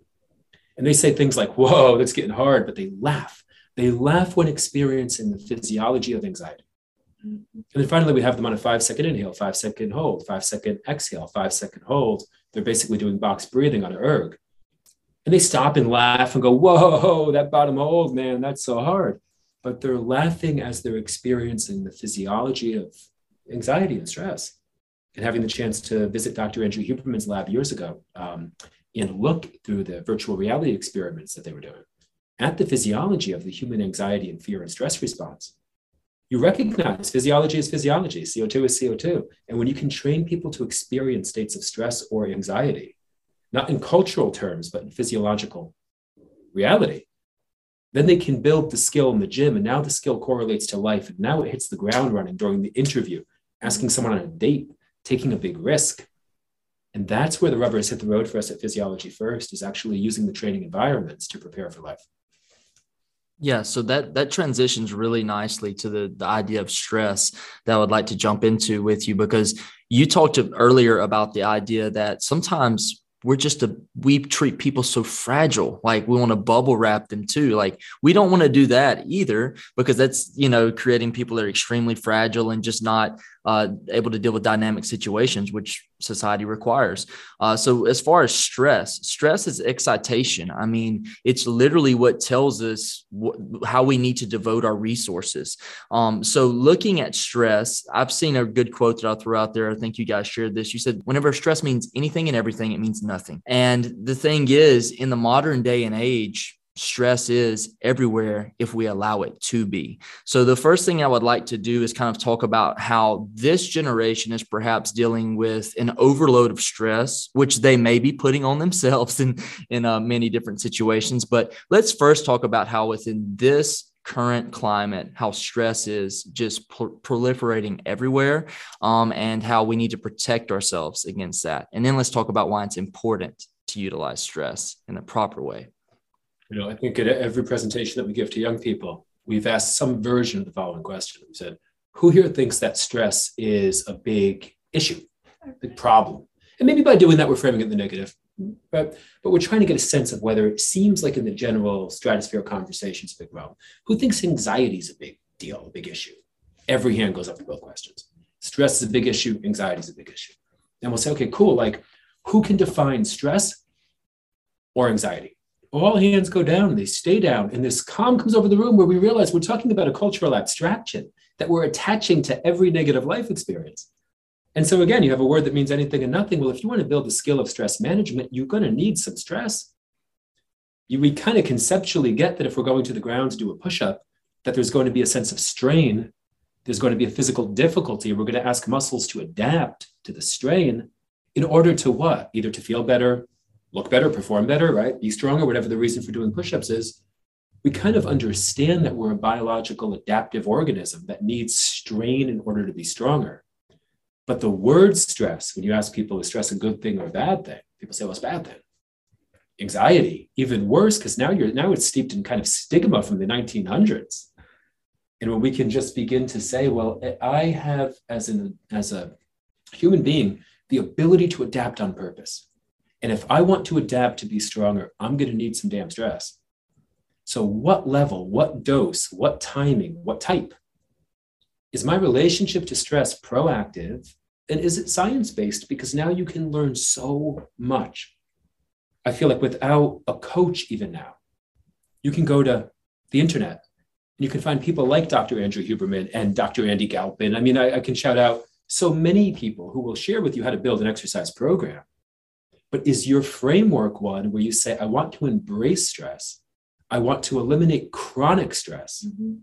And they say things like, whoa, that's getting hard, but they laugh. They laugh when experiencing the physiology of anxiety. And then finally, we have them on a five second inhale, five second hold, five second exhale, five second hold. They're basically doing box breathing on an erg. And they stop and laugh and go, whoa, that bottom hold, man, that's so hard. But they're laughing as they're experiencing the physiology of anxiety and stress. And having the chance to visit Dr. Andrew Huberman's lab years ago um, and look through the virtual reality experiments that they were doing at the physiology of the human anxiety and fear and stress response. You recognize physiology is physiology, CO2 is CO2. And when you can train people to experience states of stress or anxiety, not in cultural terms, but in physiological reality, then they can build the skill in the gym. And now the skill correlates to life. And now it hits the ground running during the interview asking someone on a date, taking a big risk. And that's where the rubber has hit the road for us at Physiology First, is actually using the training environments to prepare for life. Yeah, so that that transitions really nicely to the the idea of stress that I would like to jump into with you because you talked earlier about the idea that sometimes we're just a we treat people so fragile like we want to bubble wrap them too. Like we don't want to do that either because that's you know creating people that are extremely fragile and just not uh, able to deal with dynamic situations, which society requires. Uh, so, as far as stress, stress is excitation. I mean, it's literally what tells us wh- how we need to devote our resources. Um, so, looking at stress, I've seen a good quote that I'll throw out there. I think you guys shared this. You said, whenever stress means anything and everything, it means nothing. And the thing is, in the modern day and age, stress is everywhere if we allow it to be. So, the first thing I would like to do is kind of talk about how this generation is perhaps dealing with an overload of stress, which they may be putting on themselves in, in uh, many different situations. But let's first talk about how within this current climate, how stress is just proliferating everywhere, um, and how we need to protect ourselves against that. And then let's talk about why it's important to utilize stress in a proper way. You know, I think at every presentation that we give to young people, we've asked some version of the following question. We said, who here thinks that stress is a big issue, a big problem? And maybe by doing that, we're framing it in the negative. But, but we're trying to get a sense of whether it seems like in the general stratosphere conversation, it's a big problem. Who thinks anxiety is a big deal, a big issue? Every hand goes up for both questions. Stress is a big issue, anxiety is a big issue. And we'll say, okay, cool. Like, who can define stress or anxiety? All hands go down they stay down. And this calm comes over the room where we realize we're talking about a cultural abstraction that we're attaching to every negative life experience. And so, again, you have a word that means anything and nothing. Well, if you want to build the skill of stress management, you're going to need some stress. You, we kind of conceptually get that if we're going to the ground to do a push up, that there's going to be a sense of strain there's going to be a physical difficulty. We're going to ask muscles to adapt to the strain in order to what? Either to feel better, look better, perform better, right? Be stronger, whatever the reason for doing push ups is. We kind of understand that we're a biological adaptive organism that needs strain in order to be stronger. But the word stress, when you ask people, is stress a good thing or a bad thing? People say, well, it's a bad thing. Anxiety, even worse, because now you're now it's steeped in kind of stigma from the 1900s. And when we can just begin to say, well, eh, I have as an as a human being the ability to adapt on purpose. And if I want to adapt to be stronger, I'm going to need some damn stress. So, what level, what dose, what timing, what type? Is my relationship to stress proactive? And is it science based? Because now you can learn so much. I feel like without a coach, even now, you can go to the internet and you can find people like Dr. Andrew Huberman and Dr. Andy Galpin. I mean, I, I can shout out so many people who will share with you how to build an exercise program. But is your framework one where you say, I want to embrace stress? I want to eliminate chronic stress. Mm-hmm.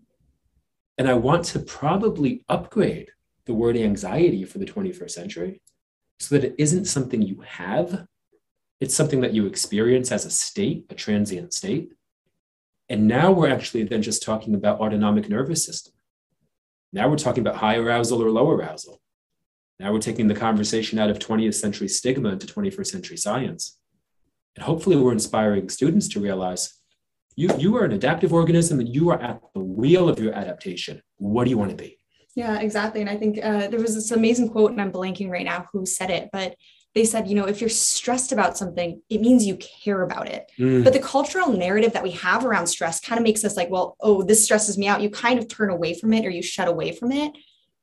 And I want to probably upgrade the word anxiety for the 21st century so that it isn't something you have, it's something that you experience as a state, a transient state. And now we're actually then just talking about autonomic nervous system. Now we're talking about high arousal or low arousal. Now we're taking the conversation out of 20th century stigma into 21st century science. And hopefully we're inspiring students to realize you, you are an adaptive organism and you are at the wheel of your adaptation. What do you want to be? Yeah, exactly. And I think uh, there was this amazing quote, and I'm blanking right now who said it, but they said, you know, if you're stressed about something, it means you care about it. Mm. But the cultural narrative that we have around stress kind of makes us like, well, oh, this stresses me out. You kind of turn away from it or you shut away from it.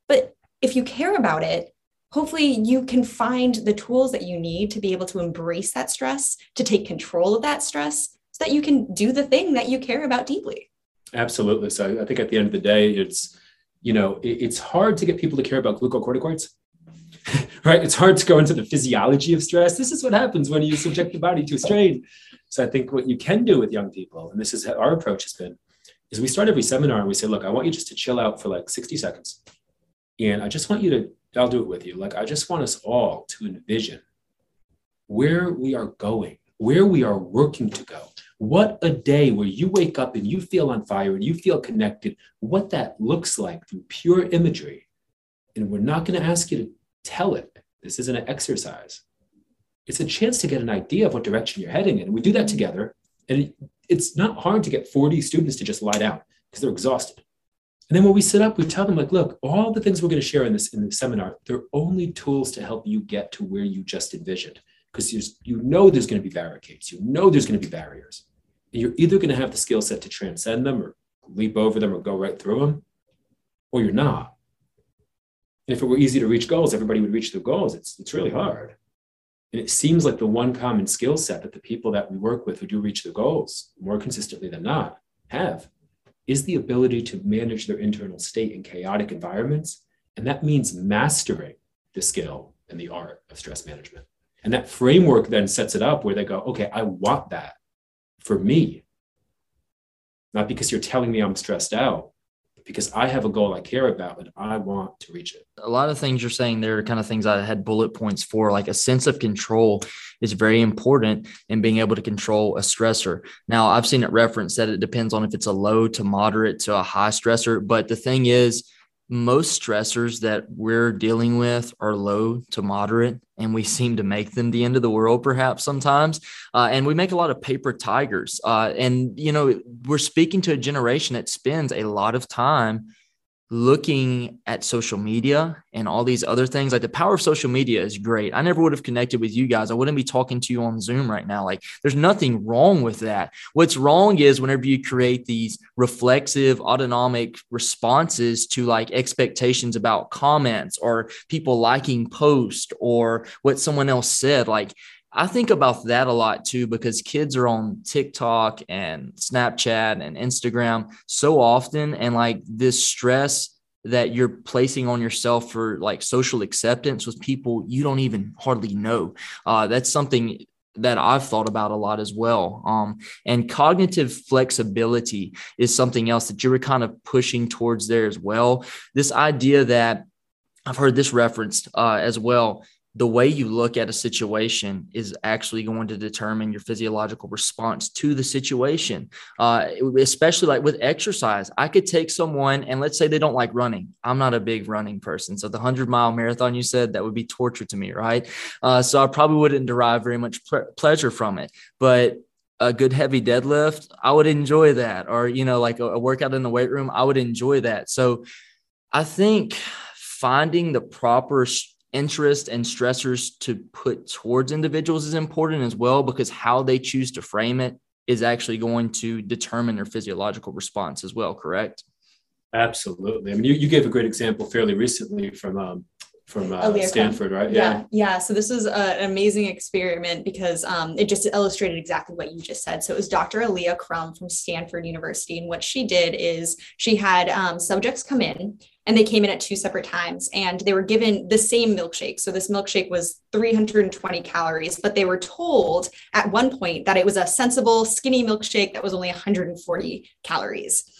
But if you care about it, hopefully you can find the tools that you need to be able to embrace that stress, to take control of that stress so that you can do the thing that you care about deeply. Absolutely. So I think at the end of the day, it's, you know, it's hard to get people to care about glucocorticoids right? It's hard to go into the physiology of stress. This is what happens when you subject the body to strain. So I think what you can do with young people, and this is our approach has been, is we start every seminar and we say, look, I want you just to chill out for like 60 seconds. And I just want you to, I'll do it with you. Like, I just want us all to envision where we are going, where we are working to go. What a day where you wake up and you feel on fire and you feel connected, what that looks like through pure imagery. And we're not going to ask you to tell it. This isn't an exercise. It's a chance to get an idea of what direction you're heading in. And we do that together. And it's not hard to get 40 students to just lie down because they're exhausted. And then when we sit up, we tell them, like, look, all the things we're going to share in this in the seminar, they're only tools to help you get to where you just envisioned. Because you know there's going to be barricades, you know there's going to be barriers. And you're either going to have the skill set to transcend them or leap over them or go right through them, or you're not. And if it were easy to reach goals, everybody would reach their goals. It's, it's really hard. And it seems like the one common skill set that the people that we work with who do reach their goals more consistently than not have is the ability to manage their internal state in chaotic environments. And that means mastering the skill and the art of stress management. And that framework then sets it up where they go, okay, I want that for me. Not because you're telling me I'm stressed out, because I have a goal I care about and I want to reach it. A lot of things you're saying there are kind of things I had bullet points for. Like a sense of control is very important in being able to control a stressor. Now, I've seen it referenced that it depends on if it's a low to moderate to a high stressor. But the thing is, most stressors that we're dealing with are low to moderate, and we seem to make them the end of the world, perhaps sometimes. Uh, and we make a lot of paper tigers. Uh, and, you know, we're speaking to a generation that spends a lot of time looking at social media and all these other things like the power of social media is great. I never would have connected with you guys. I wouldn't be talking to you on zoom right now. Like there's nothing wrong with that. What's wrong is whenever you create these reflexive autonomic responses to like expectations about comments or people liking post or what someone else said like I think about that a lot too because kids are on TikTok and Snapchat and Instagram so often. And like this stress that you're placing on yourself for like social acceptance with people you don't even hardly know. Uh, that's something that I've thought about a lot as well. Um, and cognitive flexibility is something else that you were kind of pushing towards there as well. This idea that I've heard this referenced uh, as well the way you look at a situation is actually going to determine your physiological response to the situation. Uh, especially like with exercise, I could take someone and let's say they don't like running. I'm not a big running person, so the hundred mile marathon you said that would be torture to me, right? Uh, so I probably wouldn't derive very much ple- pleasure from it, but a good heavy deadlift, I would enjoy that. Or, you know, like a, a workout in the weight room, I would enjoy that. So I think finding the proper interest and stressors to put towards individuals is important as well because how they choose to frame it is actually going to determine their physiological response as well correct absolutely i mean you, you gave a great example fairly recently from um, from uh, Stanford, right? Yeah. yeah. yeah, So this was a, an amazing experiment because um, it just illustrated exactly what you just said. So it was Dr. Alia Crum from Stanford University, and what she did is she had um, subjects come in, and they came in at two separate times, and they were given the same milkshake. So this milkshake was 320 calories, but they were told at one point that it was a sensible, skinny milkshake that was only 140 calories.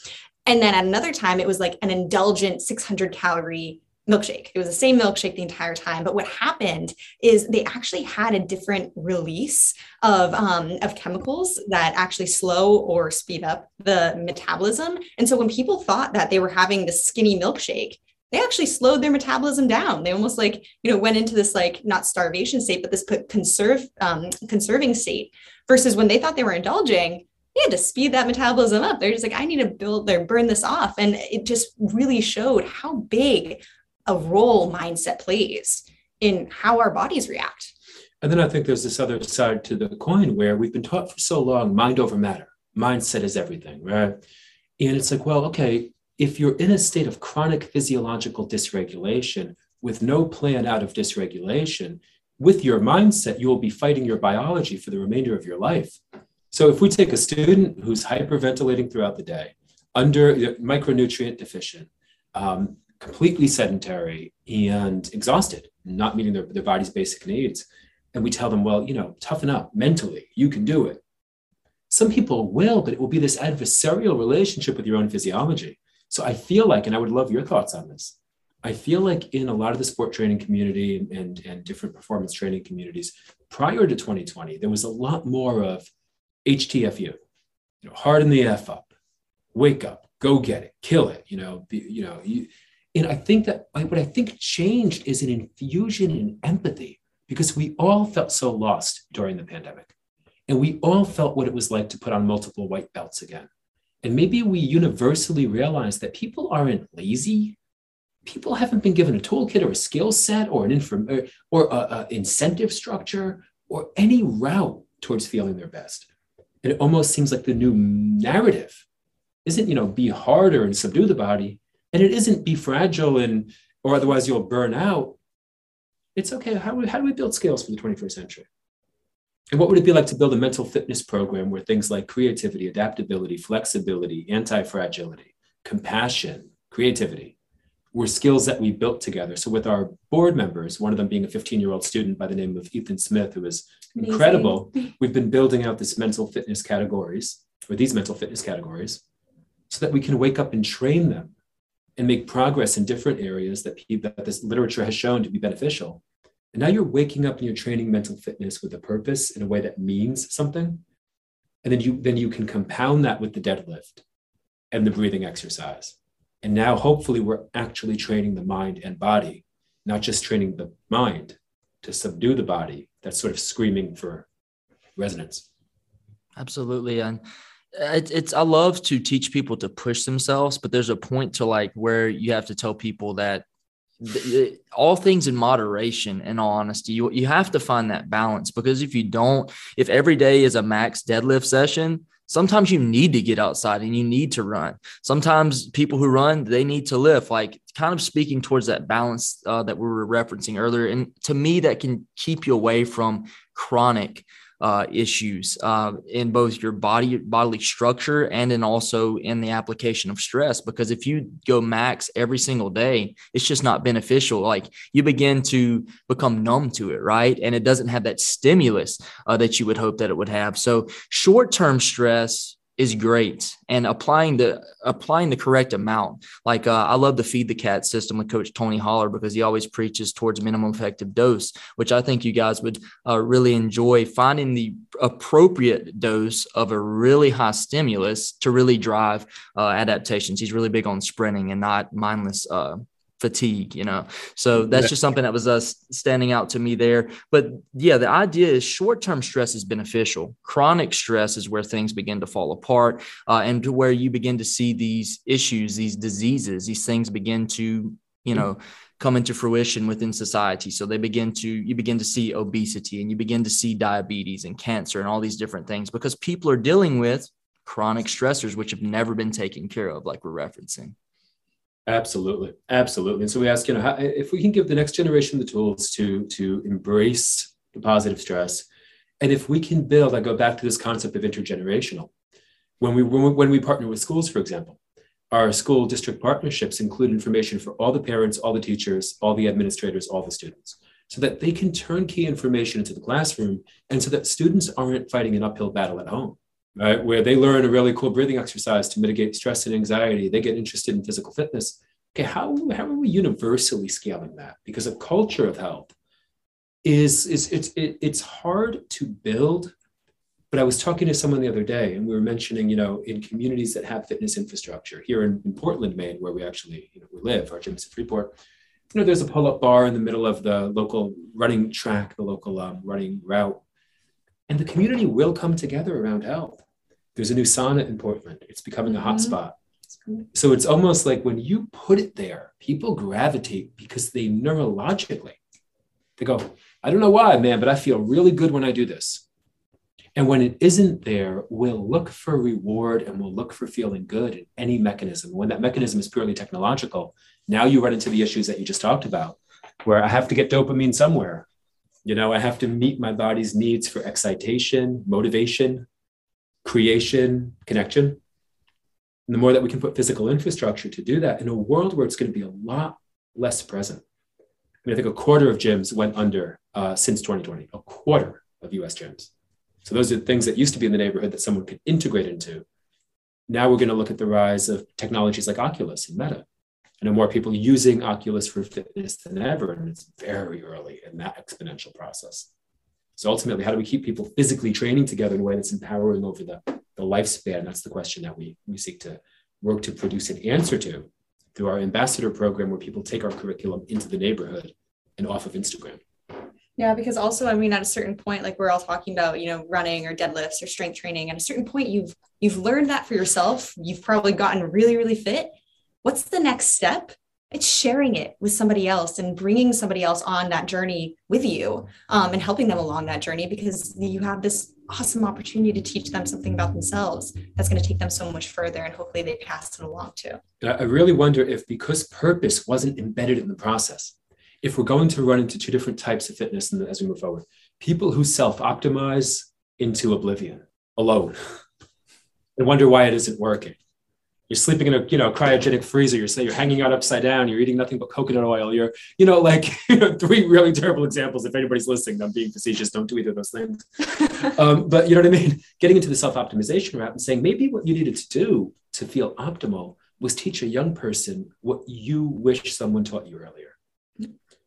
And then at another time, it was like an indulgent 600 calorie milkshake. It was the same milkshake the entire time. But what happened is they actually had a different release of, um, of chemicals that actually slow or speed up the metabolism. And so when people thought that they were having the skinny milkshake, they actually slowed their metabolism down. They almost like, you know, went into this like not starvation state, but this conserve um, conserving state versus when they thought they were indulging, they had to speed that metabolism up. They're just like, I need to build or burn this off. And it just really showed how big a role mindset plays in how our bodies react. And then I think there's this other side to the coin where we've been taught for so long mind over matter, mindset is everything, right? And it's like, well, okay, if you're in a state of chronic physiological dysregulation with no plan out of dysregulation, with your mindset, you will be fighting your biology for the remainder of your life. So if we take a student who's hyperventilating throughout the day, under micronutrient deficient, um, completely sedentary and exhausted, not meeting their, their body's basic needs. And we tell them, well, you know, toughen up mentally, you can do it. Some people will, but it will be this adversarial relationship with your own physiology. So I feel like, and I would love your thoughts on this. I feel like in a lot of the sport training community and, and, and different performance training communities prior to 2020, there was a lot more of HTFU, you know, harden the F up, wake up, go get it, kill it, you know, be, you know, you, and I think that what I think changed is an infusion in empathy because we all felt so lost during the pandemic. And we all felt what it was like to put on multiple white belts again. And maybe we universally realized that people aren't lazy. People haven't been given a toolkit or a skill set or an inform or, or a, a incentive structure or any route towards feeling their best. And it almost seems like the new narrative isn't, you know, be harder and subdue the body, and it isn't be fragile and or otherwise you'll burn out. It's okay. How do we, how do we build skills for the 21st century? And what would it be like to build a mental fitness program where things like creativity, adaptability, flexibility, anti fragility, compassion, creativity were skills that we built together? So, with our board members, one of them being a 15 year old student by the name of Ethan Smith, who is Amazing. incredible, we've been building out this mental fitness categories or these mental fitness categories so that we can wake up and train them and make progress in different areas that, that this literature has shown to be beneficial. And now you're waking up and you're training mental fitness with a purpose in a way that means something. And then you then you can compound that with the deadlift and the breathing exercise. And now hopefully we're actually training the mind and body, not just training the mind to subdue the body that's sort of screaming for resonance. Absolutely. And it, it's I love to teach people to push themselves, but there's a point to like where you have to tell people that th- all things in moderation. In all honesty, you you have to find that balance because if you don't, if every day is a max deadlift session, sometimes you need to get outside and you need to run. Sometimes people who run they need to lift. Like kind of speaking towards that balance uh, that we were referencing earlier, and to me that can keep you away from chronic uh, issues uh, in both your body bodily structure and in also in the application of stress. Because if you go max every single day it's just not beneficial. Like you begin to become numb to it right? And it doesn't have that stimulus uh, that you would hope that it would have. So short-term stress is great. And applying the applying the correct amount. Like uh, i love the feed the cat system with coach tony holler because he always preaches towards minimum effective dose which i think you guys would uh, really enjoy finding the appropriate dose of a really high stimulus to really drive uh, adaptations. He's really big on sprinting and not mindless uh, fatigue you know? So that's just something that was us standing out to me there. But yeah the idea is short-term stress is beneficial. Chronic stress is where things begin to fall apart uh, and to where you begin to see these issues these diseases these things begin to you know come into fruition within society. So they begin to you begin to see obesity and you begin to see diabetes and cancer and all these different things because people are dealing with chronic stressors which have never been taken care of like we're referencing Absolutely, absolutely. And so we ask, you know, how, if we can give the next generation the tools to to embrace the positive stress, and if we can build, I go back to this concept of intergenerational. When we when we partner with schools, for example, our school district partnerships include information for all the parents, all the teachers, all the administrators, all the students, so that they can turn key information into the classroom, and so that students aren't fighting an uphill battle at home right? Where they learn a really cool breathing exercise to mitigate stress and anxiety. They get interested in physical fitness. Okay, how, how are we universally scaling that? Because a culture of health is, is it's, it, it's hard to build. But I was talking to someone the other day, and we were mentioning, you know, in communities that have fitness infrastructure here in, in Portland, Maine, where we actually, you know, we live, our gym is in Freeport. You know, there's a pull-up bar in the middle of the local running track, the local um, running route, and the community will come together around health. There's a new sauna in Portland. It's becoming a hotspot. Mm-hmm. So it's almost like when you put it there, people gravitate because they neurologically, they go, I don't know why, man, but I feel really good when I do this. And when it isn't there, we'll look for reward and we'll look for feeling good in any mechanism. When that mechanism is purely technological, now you run into the issues that you just talked about, where I have to get dopamine somewhere. You know, I have to meet my body's needs for excitation, motivation, creation, connection. And the more that we can put physical infrastructure to do that in a world where it's going to be a lot less present. I mean, I think a quarter of gyms went under uh, since 2020, a quarter of US gyms. So those are things that used to be in the neighborhood that someone could integrate into. Now we're going to look at the rise of technologies like Oculus and Meta. And more people using Oculus for fitness than ever. And it's very early in that exponential process. So ultimately, how do we keep people physically training together in a way that's empowering over the, the lifespan? That's the question that we, we seek to work to produce an answer to through our ambassador program, where people take our curriculum into the neighborhood and off of Instagram. Yeah, because also, I mean, at a certain point, like we're all talking about, you know, running or deadlifts or strength training. At a certain point, you've you've learned that for yourself. You've probably gotten really, really fit. What's the next step? It's sharing it with somebody else and bringing somebody else on that journey with you um, and helping them along that journey because you have this awesome opportunity to teach them something about themselves that's going to take them so much further and hopefully they pass it along too. I really wonder if because purpose wasn't embedded in the process if we're going to run into two different types of fitness as we move forward people who self-optimize into oblivion alone. And wonder why it isn't working you're sleeping in a you know cryogenic freezer. You're saying you're hanging out upside down. You're eating nothing but coconut oil. You're you know like you know, three really terrible examples. If anybody's listening i'm being facetious. Don't do either of those things. Um, but you know what i mean? Getting into the self-optimization route and saying maybe what you needed to do to feel optimal was teach a young person what you wish someone taught you earlier.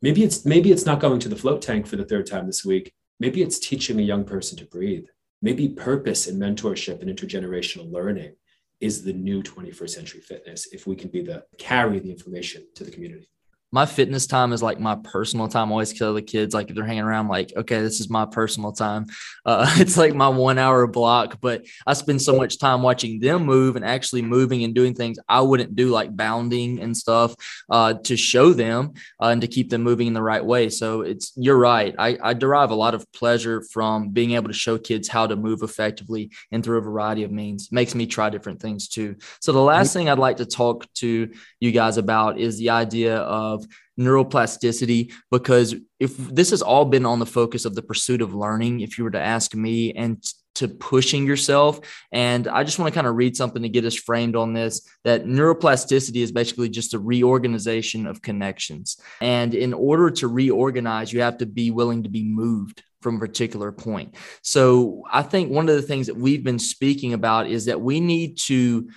Maybe it's maybe it's not going to the float tank for the third time this week. Maybe it's teaching a young person to breathe. Maybe purpose and mentorship and intergenerational learning is the new 21st century fitness if we can be the carry the information to the community my fitness time is like my personal time. I always tell the kids, like if they're hanging around, like, okay, this is my personal time. Uh, it's like my one hour block, but I spend so much time watching them move and actually moving and doing things I wouldn't do, like bounding and stuff, uh, to show them uh, and to keep them moving in the right way. So it's, you're right. I, I derive a lot of pleasure from being able to show kids how to move effectively and through a variety of means. It makes me try different things too. So the last thing I'd like to talk to you guys about is the idea of neuroplasticity because if this has all been on the focus of the pursuit of learning, if you were to ask me, and to pushing yourself. And I just want to kind of read something to get us framed on this that neuroplasticity is basically just a reorganization of connections. And in order to reorganize, you have to be willing to be moved from a particular point. So I think one of the things that we've been speaking about is that we need to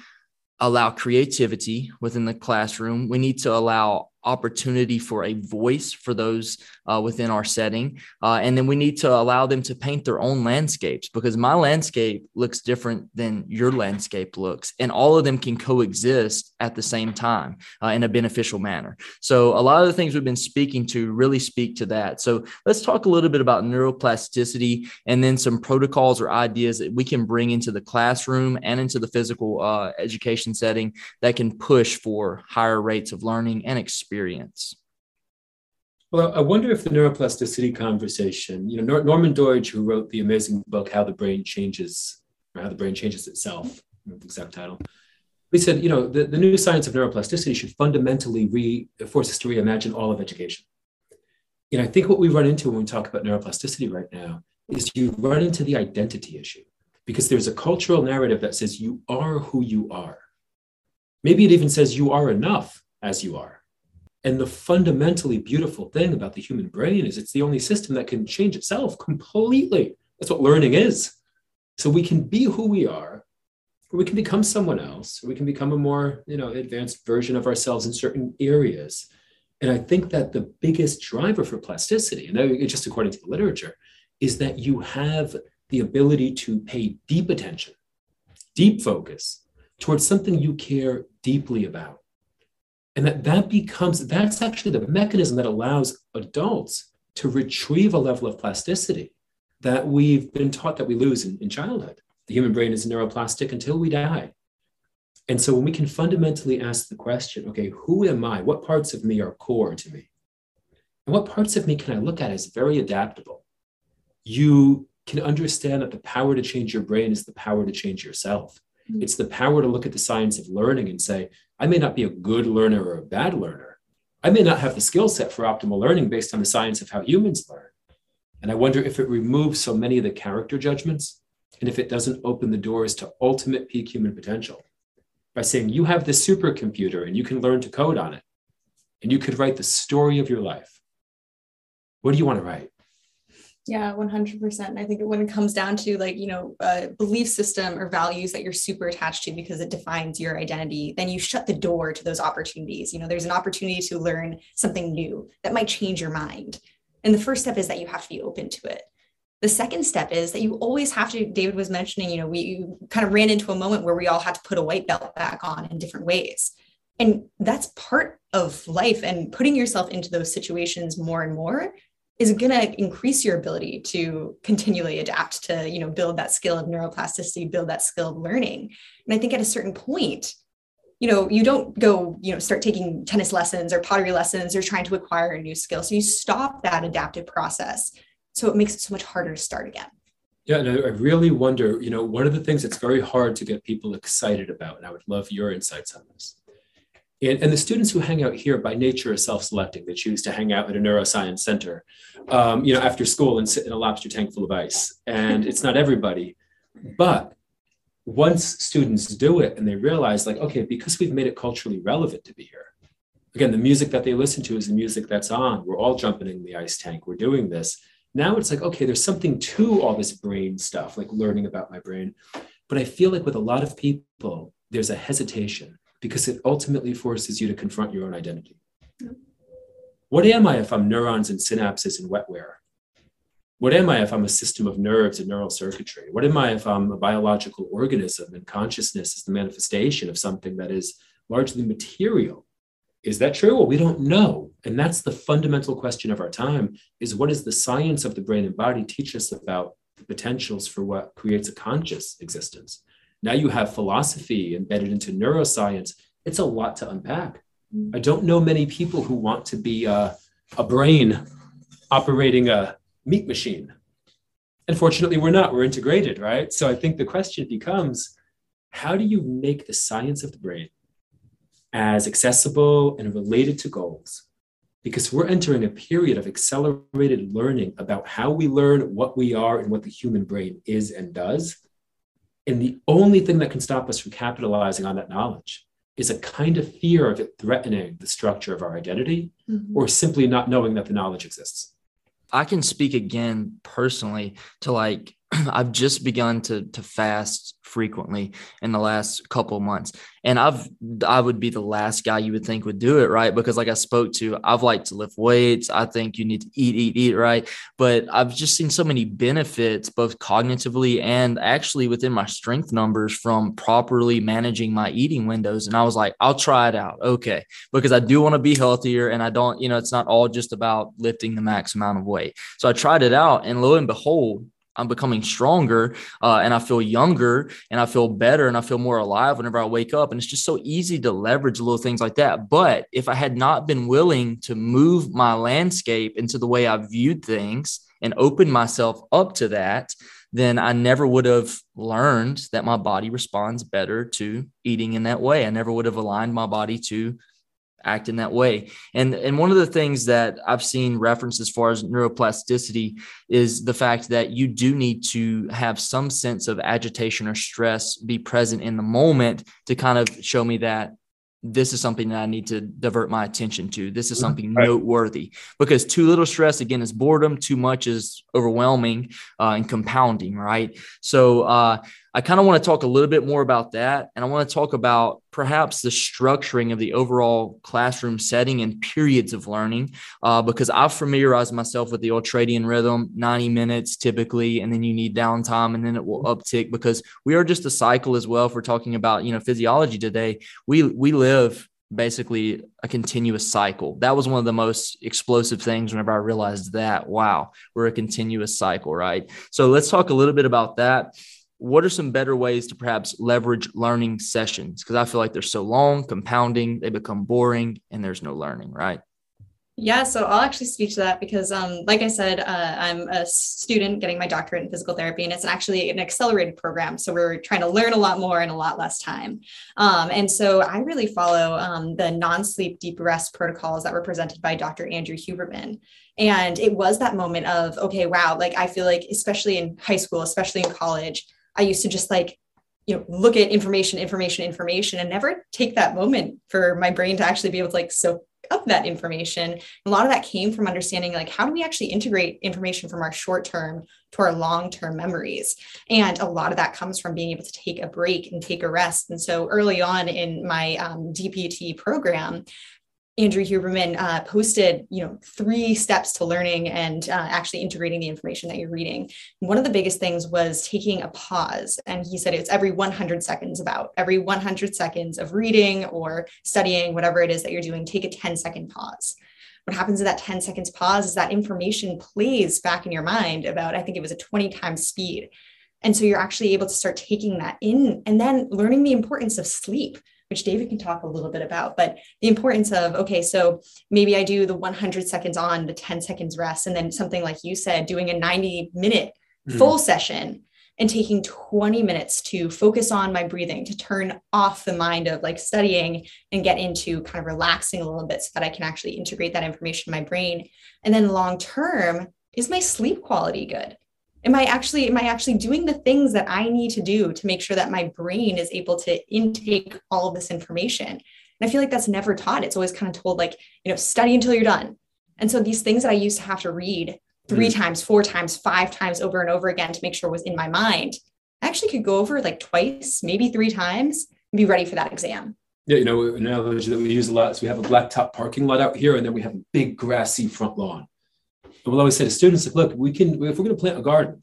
allow creativity within the classroom. We need to allow opportunity for a voice for those uh, within our setting. Uh, and then we need to allow them to paint their own landscapes because my landscape looks different than your landscape looks. And all of them can coexist at the same time uh, in a beneficial manner. So, a lot of the things we've been speaking to really speak to that. So, let's talk a little bit about neuroplasticity and then some protocols or ideas that we can bring into the classroom and into the physical uh, education setting that can push for higher rates of learning and experience. Well, I wonder if the neuroplasticity conversation, you know, Norman Doidge, who wrote the amazing book "How the Brain Changes" or "How the Brain Changes Itself," the exact title, he said, you know, the, the new science of neuroplasticity should fundamentally re, force us to reimagine all of education. Know, I think what we run into when we talk about neuroplasticity right now is you run into the identity issue because there's a cultural narrative that says you are who you are. Maybe it even says you are enough as you are. And the fundamentally beautiful thing about the human brain is it's the only system that can change itself completely. That's what learning is. So we can be who we are, or we can become someone else, or we can become a more, you know, advanced version of ourselves in certain areas. And I think that the biggest driver for plasticity, and just according to the literature, is that you have the ability to pay deep attention, deep focus towards something you care deeply about and that that becomes that's actually the mechanism that allows adults to retrieve a level of plasticity that we've been taught that we lose in, in childhood. The human brain is neuroplastic until we die. And so when we can fundamentally ask the question okay who am i? What parts of me are core to me? And what parts of me can i look at as very adaptable? You can understand that the power to change your brain is the power to change yourself. Mm-hmm. it's the power to look at the science of learning and say I may not be a good learner or a bad learner. I may not have the skill set for optimal learning based on the science of how humans learn. And I wonder if it removes so many of the character judgments and if it doesn't open the doors to ultimate peak human potential by saying you have this supercomputer and you can learn to code on it and you could write the story of your life. What do you want to write? Yeah, 100%. I think when it comes down to like, you know, a belief system or values that you're super attached to because it defines your identity, then you shut the door to those opportunities. You know, there's an opportunity to learn something new that might change your mind. And the first step is that you have to be open to it. The second step is that you always have to, David was mentioning, you know, we kind of ran into a moment where we all had to put a white belt back on in different ways. And that's part of life and putting yourself into those situations more and more is going to increase your ability to continually adapt to you know build that skill of neuroplasticity build that skill of learning. And i think at a certain point you know you don't go you know start taking tennis lessons or pottery lessons or trying to acquire a new skill. So you stop that adaptive process. So it makes it so much harder to start again. Yeah and i really wonder you know one of the things that's very hard to get people excited about and i would love your insights on this and, and, the students who hang out here by nature are self-selecting. They choose to hang out at a neuroscience center, um, you know, after school and sit in a lobster tank full of ice. And it's not everybody, but once students do it and they realize, like, okay, because we've made it culturally relevant to be here. Again, the music that they listen to is the music that's on. We're all jumping in the ice tank. We're doing this. Now it's like, okay, there's something to all this brain stuff, like learning about my brain. But I feel like with a lot of people, there's a hesitation because it ultimately forces you to confront your own identity. What am I if I'm neurons and synapses and wetware? What am I if I'm a system of nerves and neural circuitry? What am I if I'm a biological organism and consciousness is the manifestation of something that is largely material? Is that true? Well, we don't know. And that's the fundamental question of our time is what does the science of the brain and body teach us about the potentials for what creates a conscious existence? Now you have philosophy embedded into neuroscience. It's a lot to unpack. Mm-hmm. I don't know many people who want to be a, a brain operating a meat machine. Unfortunately, we're not. We're integrated, right? So I think the question becomes how do you make the science of the brain as accessible and related to goals because we're entering a period of accelerated learning about how we learn, what we are, and what the human brain is and does. And the only thing that can stop us from capitalizing on that knowledge is a kind of fear of it threatening the structure of our identity mm-hmm. or simply not knowing that the knowledge exists. I can speak again personally to like I've just begun to to fast frequently in the last couple months. And I've I would be the last guy you would think would do it, right? Because like I spoke to, I've liked to lift weights. I think you need to eat, eat, eat, right? But I've just seen so many benefits, both cognitively and actually within my strength numbers from properly managing my eating windows. And I was like, I'll try it out. Okay. Because I do want to be healthier and I don't, you know, it's not all just about lifting the max amount of weight. So I tried it out and lo and behold, I'm becoming stronger uh, and I feel younger and I feel better and I feel more alive whenever I wake up. And it's just so easy to leverage little things like that. But if I had not been willing to move my landscape into the way I viewed things and open myself up to that, then I never would have learned that my body responds better to eating in that way. I never would have aligned my body to act in that way. And and one of the things that I've seen referenced as far as neuroplasticity is the fact that you do need to have some sense of agitation or stress be present in the moment to kind of show me that this is something that I need to divert my attention to. This is mm-hmm. something right. noteworthy because too little stress again is boredom. Too much is overwhelming uh, and compounding, right? So uh, I kind of want to talk a little bit more about that, and I want to talk about perhaps the structuring of the overall classroom setting and periods of learning, uh, because I've familiarized myself with the ultradian rhythm, 90 minutes typically, and then you need downtime, and then it will uptick because we are just a cycle as well. If we're talking about you know physiology today, we we live basically a continuous cycle. That was one of the most explosive things whenever I realized that, wow, we're a continuous cycle, right? So let's talk a little bit about that. What are some better ways to perhaps leverage learning sessions? Because I feel like they're so long, compounding, they become boring, and there's no learning, right? Yeah, so I'll actually speak to that because, um, like I said, uh, I'm a student getting my doctorate in physical therapy, and it's actually an accelerated program. So we're trying to learn a lot more in a lot less time. Um, and so I really follow um, the non sleep deep rest protocols that were presented by Dr. Andrew Huberman. And it was that moment of, okay, wow, like I feel like, especially in high school, especially in college, I used to just like you know look at information information information and never take that moment for my brain to actually be able to like soak up that information. A lot of that came from understanding like how do we actually integrate information from our short term to our long term memories. And a lot of that comes from being able to take a break and take a rest. And so early on in my um, DPT program, Andrew Huberman uh, posted, you know, three steps to learning and uh, actually integrating the information that you're reading. One of the biggest things was taking a pause, and he said it's every 100 seconds. About every 100 seconds of reading or studying, whatever it is that you're doing, take a 10 second pause. What happens in that 10 seconds pause is that information plays back in your mind about, I think it was a 20 times speed. And so you're actually able to start taking that in and then learning the importance of sleep which David can talk a little bit about, but the importance of, okay, so maybe I do the 100 seconds on, the 10 seconds rest, and then something like you said, doing a 90 minute mm-hmm. full session and taking 20 minutes to focus on my breathing, to turn off the mind of like studying and get into kind of relaxing a little bit so that I can actually integrate that information in my brain. And then long term, is my sleep quality good? Am i actually am i actually doing the things that i need to do to make sure that my brain is able to intake all of this information? And i feel like that's never taught. It's always kind of told like you know study until you're done. And so these things that i used to have to read three mm. times four times five times over and over again to make sure was in my mind i actually could go over like twice maybe three times and be ready for that exam. Yeah, you know, an analogy that we use a lot is we have a blacktop parking lot out here, and then we have a big grassy front lawn we'll always say to students, look, we can, if we're going to plant a garden,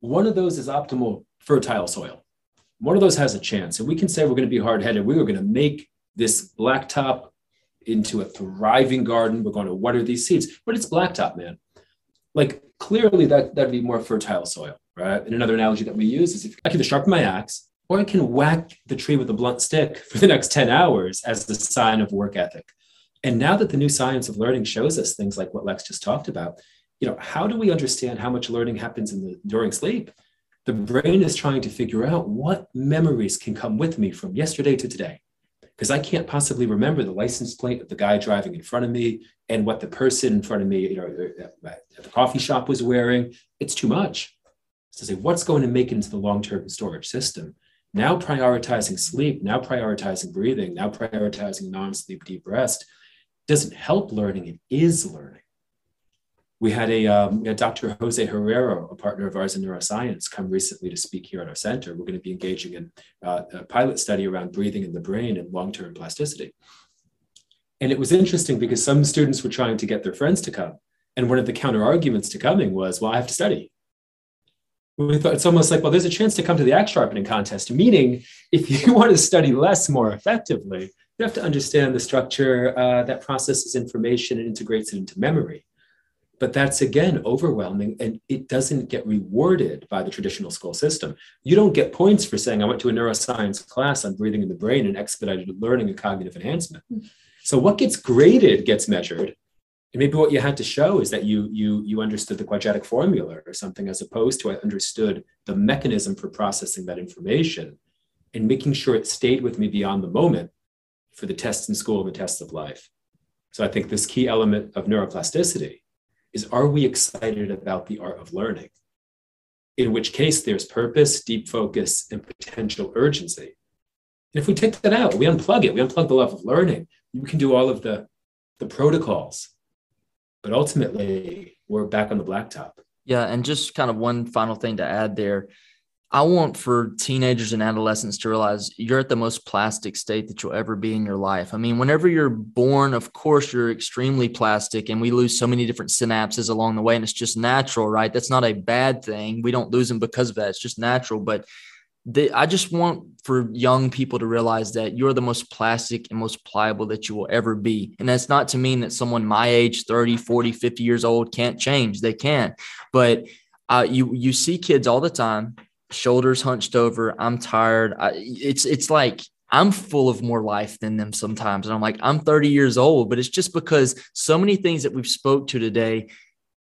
one of those is optimal fertile soil. One of those has a chance. And we can say we're going to be hard headed. We are going to make this blacktop into a thriving garden. We're going to water these seeds, but it's blacktop, man. Like clearly that, that'd be more fertile soil, right? And another analogy that we use is if I can sharpen my axe or I can whack the tree with a blunt stick for the next 10 hours as a sign of work ethic. And now that the new science of learning shows us things like what Lex just talked about, you know, how do we understand how much learning happens in the during sleep? The brain is trying to figure out what memories can come with me from yesterday to today. because I can't possibly remember the license plate of the guy driving in front of me and what the person in front of me, you know, uh, uh, at the coffee shop was wearing. It's too much. So say, what's going to make it into the long-term storage system? Now prioritizing sleep, now prioritizing breathing, now prioritizing non-sleep deep rest doesn't help learning, it is learning. We had a um, we had Dr. Jose Herrero, a partner of ours in neuroscience, come recently to speak here at our center. We're going to be engaging in uh, a pilot study around breathing in the brain and long-term plasticity. And it was interesting because some students were trying to get their friends to come. And one of the counter arguments to coming was, well, I have to study. We thought it's almost like, well, there's a chance to come to the axe sharpening contest, meaning if you want to study less more effectively, you have to understand the structure uh, that processes information and integrates it into memory. But that's again overwhelming and it doesn't get rewarded by the traditional school system. You don't get points for saying, I went to a neuroscience class on breathing in the brain and expedited learning and cognitive enhancement. So what gets graded gets measured. And maybe what you had to show is that you, you, you understood the quadratic formula or something, as opposed to I understood the mechanism for processing that information and making sure it stayed with me beyond the moment for the tests in school and the tests of life. So I think this key element of neuroplasticity is are we excited about the art of learning? In which case, there's purpose, deep focus, and potential urgency. And if we take that out, we unplug it, we unplug the love of learning, we can do all of the, the protocols. But ultimately, we're back on the blacktop. Yeah. And just kind of one final thing to add there I want for teenagers and adolescents to realize you're at the most plastic state that you'll ever be in your life. I mean, whenever you're born, of course, you're extremely plastic and we lose so many different synapses along the way. And it's just natural, right? That's not a bad thing. We don't lose them because of that. It's just natural. But the, I just want for young people to realize that you're the most plastic and most pliable that you will ever be. And that's not to mean that someone my age, 30, 40, 50 years old can't change. They can. But uh, you, you see kids all the time shoulders hunched over. I'm tired. I, it's it's like I'm full of more life than them sometimes. And I'm like, I'm 30 years old, but it's just because so many things that we've spoke to today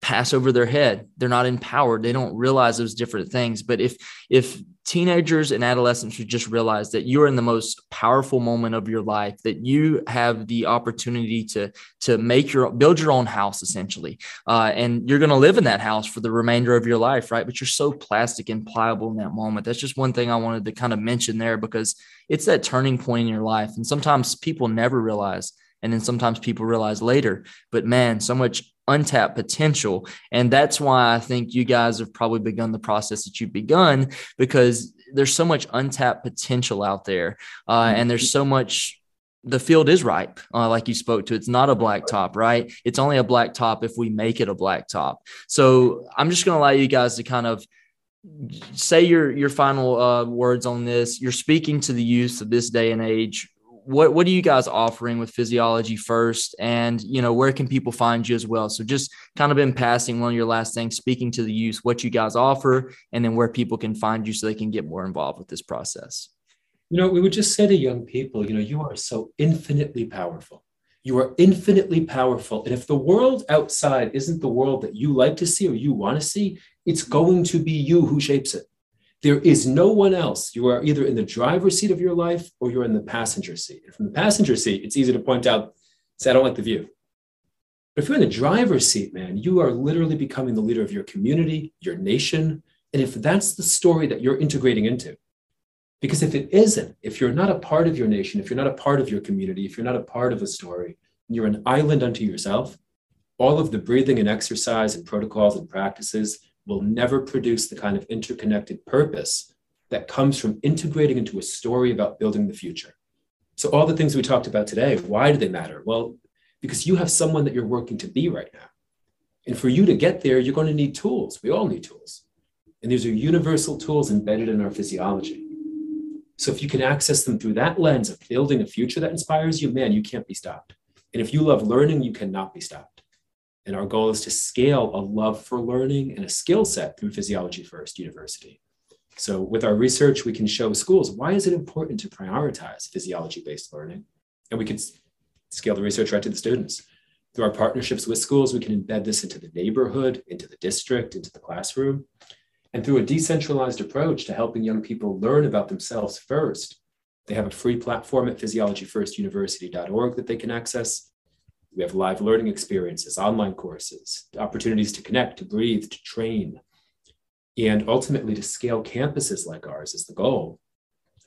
pass over their head. They're not empowered. They don't realize those different things. But if if teenagers and adolescents should just realize that you're in the most powerful moment of your life that you have the opportunity to to make your build your own house essentially uh, and you're going to live in that house for the remainder of your life right but you're so plastic and pliable in that moment that's just one thing i wanted to kind of mention there because it's that turning point in your life and sometimes people never realize and then sometimes people realize later but man so much untapped potential. And that's why I think you guys have probably begun the process that you've begun because there's so much untapped potential out there. Uh, and there's so much the field is ripe, uh, like you spoke to. It's not a black top, right? It's only a black top if we make it a black top. So I'm just going to allow you guys to kind of say your your final uh, words on this. You're speaking to the youth of this day and age what what are you guys offering with physiology first? And you know where can people find you as well? So just kind of in passing one of your last things speaking to the youth what you guys offer and then where people can find you so they can get more involved with this process. You know we would just say to young people you know you are so infinitely powerful. You are infinitely powerful. And if the world outside isn't the world that you like to see or you want to see it's going to be you who shapes it there is no one else. You are either in the driver's seat of your life or you're in the passenger seat. And from the passenger seat, it's easy to point out, say, I don't like the view. But if you're in the driver's seat, man, you are literally becoming the leader of your community, your nation. And if that's the story that you're integrating into, because if it isn't, if you're not a part of your nation, if you're not a part of your community, if you're not a part of a story, you're an island unto yourself, all of the breathing and exercise and protocols and practices will never produce the kind of interconnected purpose that comes from integrating into a story about building the future. So, all the things we talked about today, why do they matter? Well, because you have someone that you're working to be right now. And for you to get there, you're going to need tools. We all need tools. And these are universal tools embedded in our physiology. So, if you can access them through that lens of building a future that inspires you, man, you can't be stopped. And if you love learning, you cannot be stopped. And our goal is to scale a love for learning and a skill set through Physiology First University. So with our research, we can show schools why is it important to prioritize physiology-based learning? And we can scale the research right to the students. Through our partnerships with schools, we can embed this into the neighborhood, into the district, into the classroom. And through a decentralized approach to helping young people learn about themselves first, They have a free platform at physiologyfirstuniversity.org that they can access. We have live learning experiences, online courses, opportunities to connect, to breathe, to train, and ultimately to scale campuses like ours is the goal,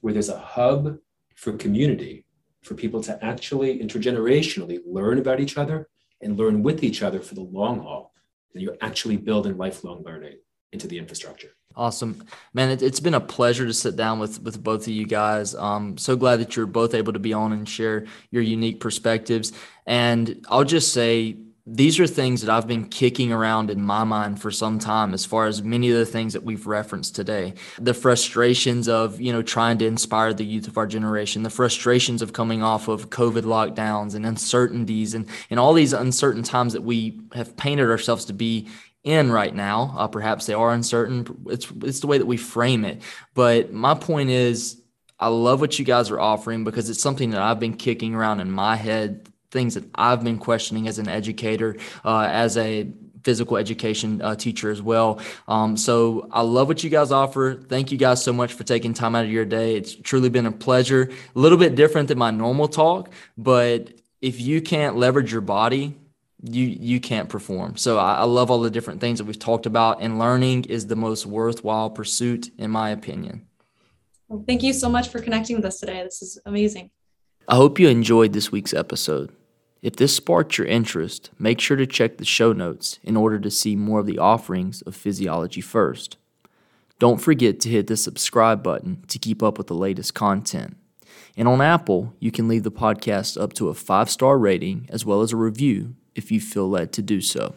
where there's a hub for community for people to actually intergenerationally learn about each other and learn with each other for the long haul. And you're actually building lifelong learning into the infrastructure. Awesome, man! It, has been a pleasure to sit down with with both of you guys. Um, so glad that you're both able to be on and share your unique perspectives. And I'll just say, these are things that I've been kicking around in my mind for some time as far as many of the things that we've referenced today. The frustrations of, you know, trying to inspire the youth of our generation, the frustrations of coming off of COVID lockdowns and uncertainties and, and all these uncertain times that we have painted ourselves to be in right now. Uh, perhaps they are uncertain. It's, it's the way that we frame it. But my point is, I love what you guys are offering because it's something that I've been kicking around in my head things that I've been questioning as an educator, uh, as a physical education uh, teacher as well. Um, so I love what you guys offer. Thank you guys so much for taking time out of your day. It's truly been a pleasure. A little bit different than my normal talk, but if you can't leverage your body, you you can't perform. So I, I love all the different things that we've talked about, and learning is the most worthwhile pursuit, in my opinion. Well, thank you so much for connecting with us today. This is amazing. I hope you enjoyed this week's episode. If this sparked your interest, make sure to check the show notes in order to see more of the offerings of Physiology First. Don't forget to hit the subscribe button to keep up with the latest content. And on Apple, you can leave the podcast up to a five star rating as well as a review if you feel led to do so.